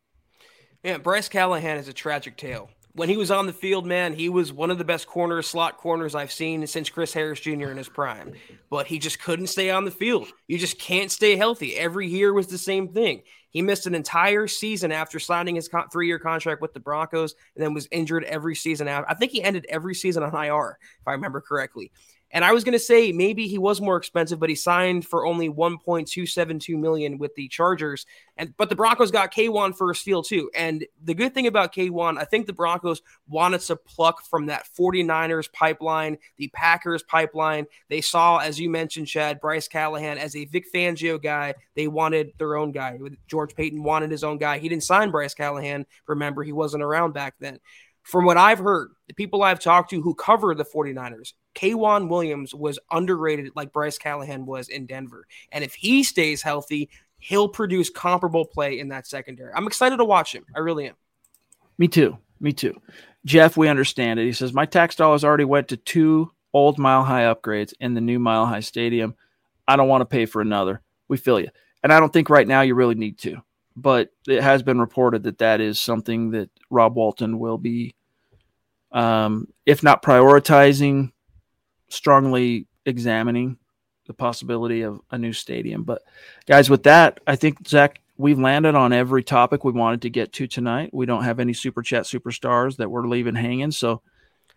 Yeah, Bryce Callahan is a tragic tale. When he was on the field, man, he was one of the best corner slot corners I've seen since Chris Harris Jr. in his prime. But he just couldn't stay on the field. You just can't stay healthy. Every year was the same thing. He missed an entire season after signing his three-year contract with the Broncos, and then was injured every season. After. I think he ended every season on IR, if I remember correctly. And I was going to say maybe he was more expensive, but he signed for only 1.272 million with the Chargers. And but the Broncos got K'Waun for his deal too. And the good thing about K'Waun, I think the Broncos wanted to pluck from that 49ers pipeline, the Packers pipeline. They saw, as you mentioned, Chad, Bryce Callahan as a Vic Fangio guy. They wanted their own guy. George Paton wanted his own guy. He didn't sign Bryce Callahan. Remember, he wasn't around back then. From what I've heard, the people I've talked to who cover the 49ers, K'Waun Williams was underrated like Bryce Callahan was in Denver. And if he stays healthy, he'll produce comparable play in that secondary. I'm excited to watch him. I really am. Me too. Me too. Jeff, we understand it. He says, My tax dollars already went to two old mile high upgrades in the new mile high stadium. I don't want to pay for another. We feel you. And I don't think right now you really need to. But it has been reported that that is something that Rob Walton will be, um, if not prioritizing, strongly examining the possibility of a new stadium. But guys, with that, I think Zach, we've landed on every topic we wanted to get to tonight. We don't have any super chat superstars that we're leaving hanging. So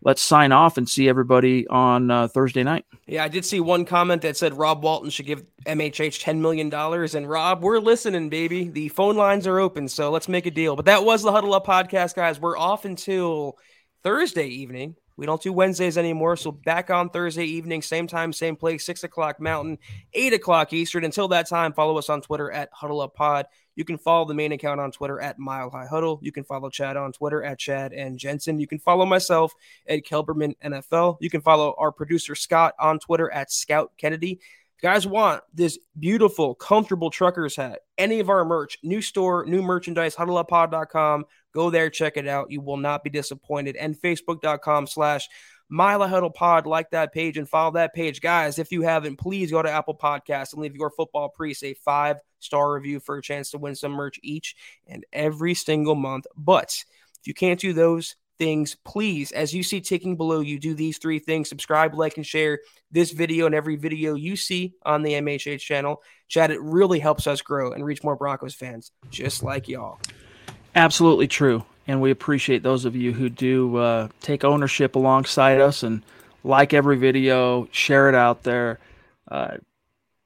let's sign off and see everybody on uh, Thursday night. Yeah, I did see one comment that said Rob Walton should give MHH $10 million. And Rob, we're listening, baby. The phone lines are open. So let's make a deal. But that was the Huddle Up podcast, guys. We're off until Thursday evening. We don't do Wednesdays anymore. So back on Thursday evening, same time, same place, six o'clock Mountain, eight o'clock Eastern. Until that time, follow us on Twitter at Huddle Up Pod. You can follow the main account on Twitter at Mile High Huddle. You can follow Chad on Twitter at Chad and Jensen. You can follow myself at Kelberman NFL. You can follow our producer Scott on Twitter at Scout Kennedy guys want this beautiful, comfortable truckers hat, any of our merch, new store, new merchandise, huddleuppod.com. Go there, check it out. You will not be disappointed. And facebook.com slash Mile Huddle Pod. Like that page and follow that page. Guys, if you haven't, please go to Apple Podcasts and leave your football priest a five star review for a chance to win some merch each and every single month. But if you can't do those, things, please, as you see ticking below you, do these three things subscribe, like, and share this video and every video you see on the MHH channel. Chad, it really helps us grow and reach more Broncos fans just like y'all. Absolutely true. And we appreciate those of you who do uh, take ownership alongside us and like every video, share it out there, uh,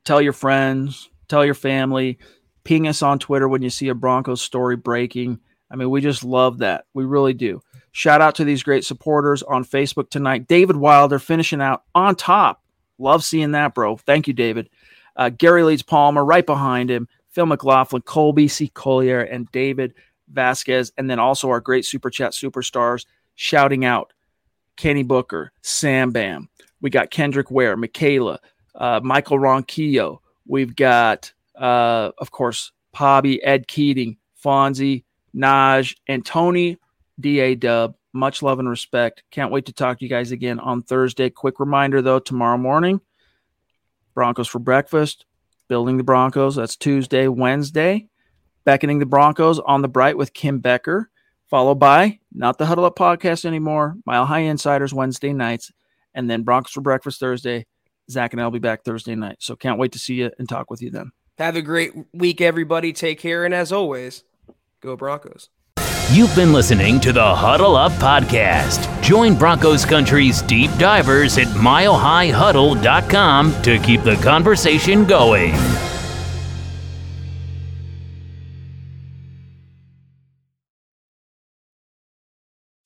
tell your friends, tell your family, ping us on Twitter when you see a Broncos story breaking. I mean, we just love that. We really do. Shout out to these great supporters on Facebook tonight. David Wilder finishing out on top. Love seeing that, bro. Thank you, David. Uh, Gary Leeds Palmer right behind him. Phil McLaughlin, Colby C. Collier, and David Vasquez. And then also our great Super Chat superstars shouting out Kenny Booker, Sam Bam. We got Kendrick Ware, Michaela, uh, Michael Ronquillo. We've got, uh, of course, Pobby, Ed Keating, Fonzie, Naj, and Tony DA Dub. Much love and respect. Can't wait to talk to you guys again on Thursday. Quick reminder though, tomorrow morning, Broncos for breakfast, building the Broncos. That's Tuesday, Wednesday, beckoning the Broncos on the bright with Kim Becker, followed by not the Huddle Up podcast anymore, Mile High Insiders Wednesday nights, and then Broncos for breakfast Thursday. Zach and I'll be back Thursday night. So can't wait to see you and talk with you then. Have a great week, everybody. Take care. And as always, go Broncos. You've been listening to the Huddle Up Podcast. Join Broncos Country's deep divers at milehighhuddle.com to keep the conversation going.